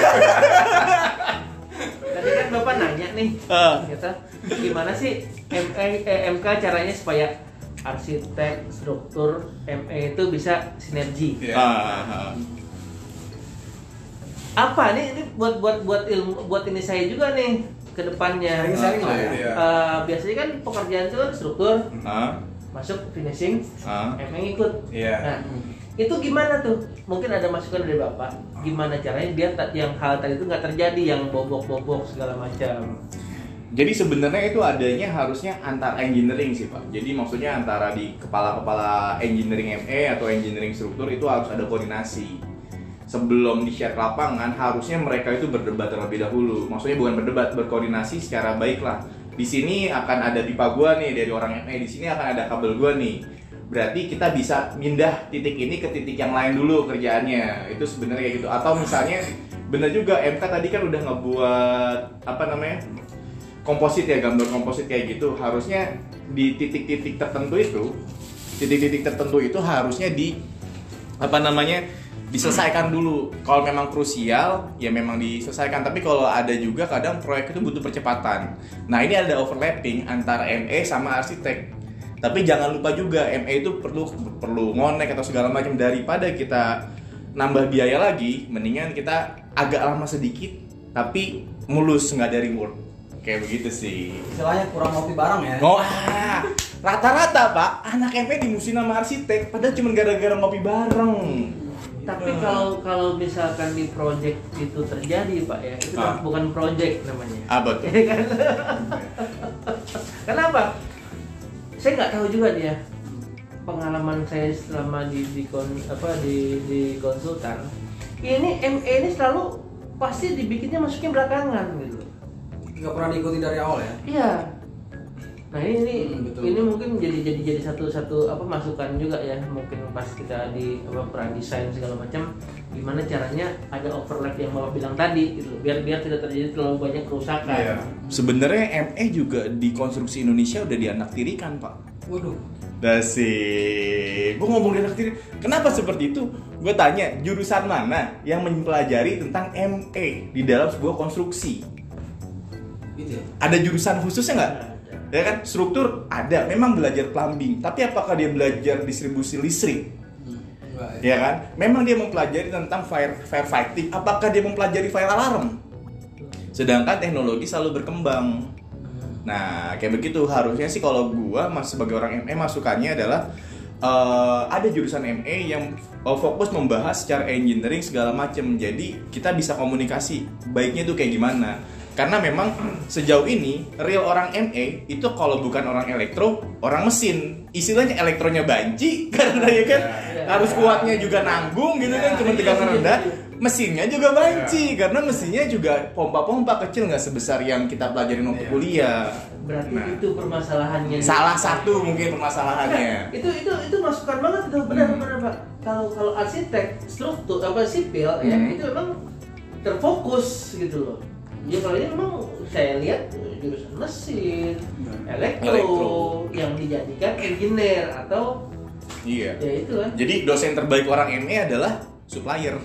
tadi kan bapak nanya nih kita gimana sih ME eh, MK caranya supaya arsitek struktur ME itu bisa sinergi Iya. Ah, apa nih ini buat buat buat ilmu buat ini saya juga nih ke depannya Sharing-sharing lah ya. Iya. Eh, biasanya kan pekerjaan itu kan struktur ah, masuk finishing ah. ME ikut Iya. nah itu gimana tuh mungkin ada masukan dari bapak gimana caranya biar yang hal tadi itu nggak terjadi yang bobok-bobok segala macam Jadi sebenarnya itu adanya harusnya antar engineering sih pak. Jadi maksudnya antara di kepala-kepala engineering ME atau engineering struktur itu harus ada koordinasi. Sebelum di share lapangan harusnya mereka itu berdebat terlebih dahulu. Maksudnya bukan berdebat, berkoordinasi secara baik lah. Di sini akan ada pipa gua nih dari orang ME, di sini akan ada kabel gua nih. Berarti kita bisa pindah titik ini ke titik yang lain dulu kerjaannya. Itu sebenarnya kayak gitu. Atau misalnya bener juga MK tadi kan udah ngebuat apa namanya? komposit ya gambar komposit kayak gitu harusnya di titik-titik tertentu itu titik-titik tertentu itu harusnya di apa namanya diselesaikan dulu kalau memang krusial ya memang diselesaikan tapi kalau ada juga kadang proyek itu butuh percepatan nah ini ada overlapping antara ME sama arsitek tapi jangan lupa juga ME itu perlu perlu ngonek atau segala macam daripada kita nambah biaya lagi mendingan kita agak lama sedikit tapi mulus nggak dari work kayak begitu sih Istilahnya kurang ngopi bareng ya. Oh, ah, rata-rata pak, anak MP dimusuhin sama arsitek, padahal cuma gara-gara ngopi bareng. tapi kalau kalau misalkan di project itu terjadi pak ya itu Ah. kan bukan project namanya Apa tuh? Ya kan? Saya nggak tahu juga dia. Pengalaman saya selama di di kon, apa di di konsultan, ini ME ini selalu pasti dibikinnya masuknya belakangan gitu. Nggak pernah diikuti dari awal ya. Iya. Nah ini ini, Hmm, betul. ini mungkin jadi jadi jadi satu satu apa masukan juga ya mungkin pas kita di apa peran desain segala macam gimana caranya ada overlap yang bapak bilang tadi gitu biar biar tidak terjadi terlalu banyak kerusakan. Iya. Sebenarnya ME juga di konstruksi Indonesia udah dianaktirikan pak. Waduh. Dasih, gue ngomong dianaktiri. Kenapa seperti itu? Gue tanya jurusan mana yang mempelajari tentang ME di dalam sebuah konstruksi? Gitu ya. Ada jurusan khususnya nggak? Ya kan struktur ada, memang belajar plumbing. Tapi apakah dia belajar distribusi listrik? Hmm. Ya. Ya kan? Memang dia mempelajari tentang fire fire fighting. Apakah dia mempelajari fire alarm? Sedangkan teknologi selalu berkembang. Nah, kayak begitu harusnya sih kalau gua mas sebagai orang ME masukannya adalah eh, ada jurusan ME yang eh, fokus membahas secara engineering segala macam. Jadi kita bisa komunikasi baiknya tuh kayak gimana. Karena memang sejauh ini real orang ME itu kalau bukan orang elektro, orang mesin. Istilahnya elektronya banci karena ya kan harus kuatnya juga nanggung gitu kan cuma tegangan rendah. Mesinnya juga banci karena mesinnya juga pompa-pompa kecil nggak sebesar yang kita pelajarin waktu Iya. kuliah. Berarti Nah. itu permasalahannya. Salah satu mungkin permasalahannya. itu itu itu masukan banget itu benar benar pak. Kalau kalau arsitek struktur apa sipil ya Hmm. itu memang terfokus gitu loh. Ya kalau ini memang saya lihat jurusan mesin, elektro, Elektro. yang dijadikan engineer atau Iya. ya itu kan. Jadi dosen terbaik orang ME adalah supplier.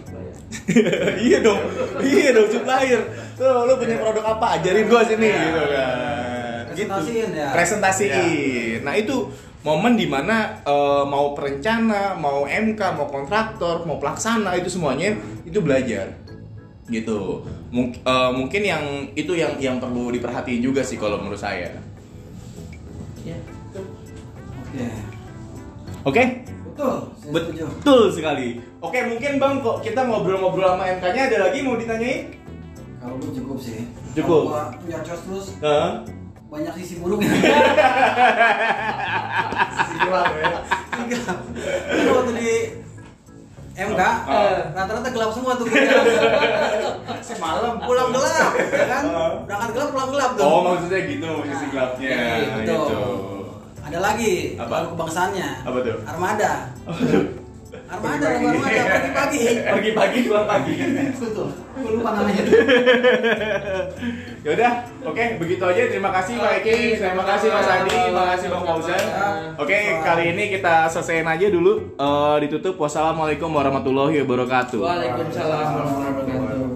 iya dong, iya dong supplier. Tuh, lu punya produk apa? Ajarin gua sini Iya. gitu kan. Presentasiin ya. Presentasiin. Nah itu momen di mana eh, mau perencana, mau MK, mau kontraktor, mau pelaksana itu semuanya itu belajar gitu. Mung- eh, mungkin yang itu yang yang perlu diperhatiin juga sih kalau menurut saya. Ya, betul. Oke. Oke? Betul. Saya setuju. Betul sekali. Oke, mungkin Bang kok kita ngobrol-ngobrol sama MK-nya ada lagi mau ditanyain? Kalau lu cukup sih. Cukup. Kalau gua nyocos terus Heeh. banyak sisi buruknya. Sisi gelap ya. Waktu di MK Ah. rata-rata gelap semua tuh. Semalam pulang gelap, ya kan? Berangkat gelap pulang gelap tuh. Oh, maksudnya gitu sisi gelapnya. Iya, betul. Gitu. Ada lagi Apa? kebangsaannya. Apa tuh? Armada. Pagi-pagi. Armada pagi-pagi. Pagi-pagi pulang pagi. Betul. Gua lupa namanya. ya udah, oke, begitu aja. Terima kasih Pak Eki, terima kasih Mas Adi, terima kasih Bang Fauzan. Oke, kali ini kita selesaiin aja dulu. Eh, ditutup. Wassalamualaikum warahmatullahi wabarakatuh. Waalaikumsalam warahmatullahi wabarakatuh.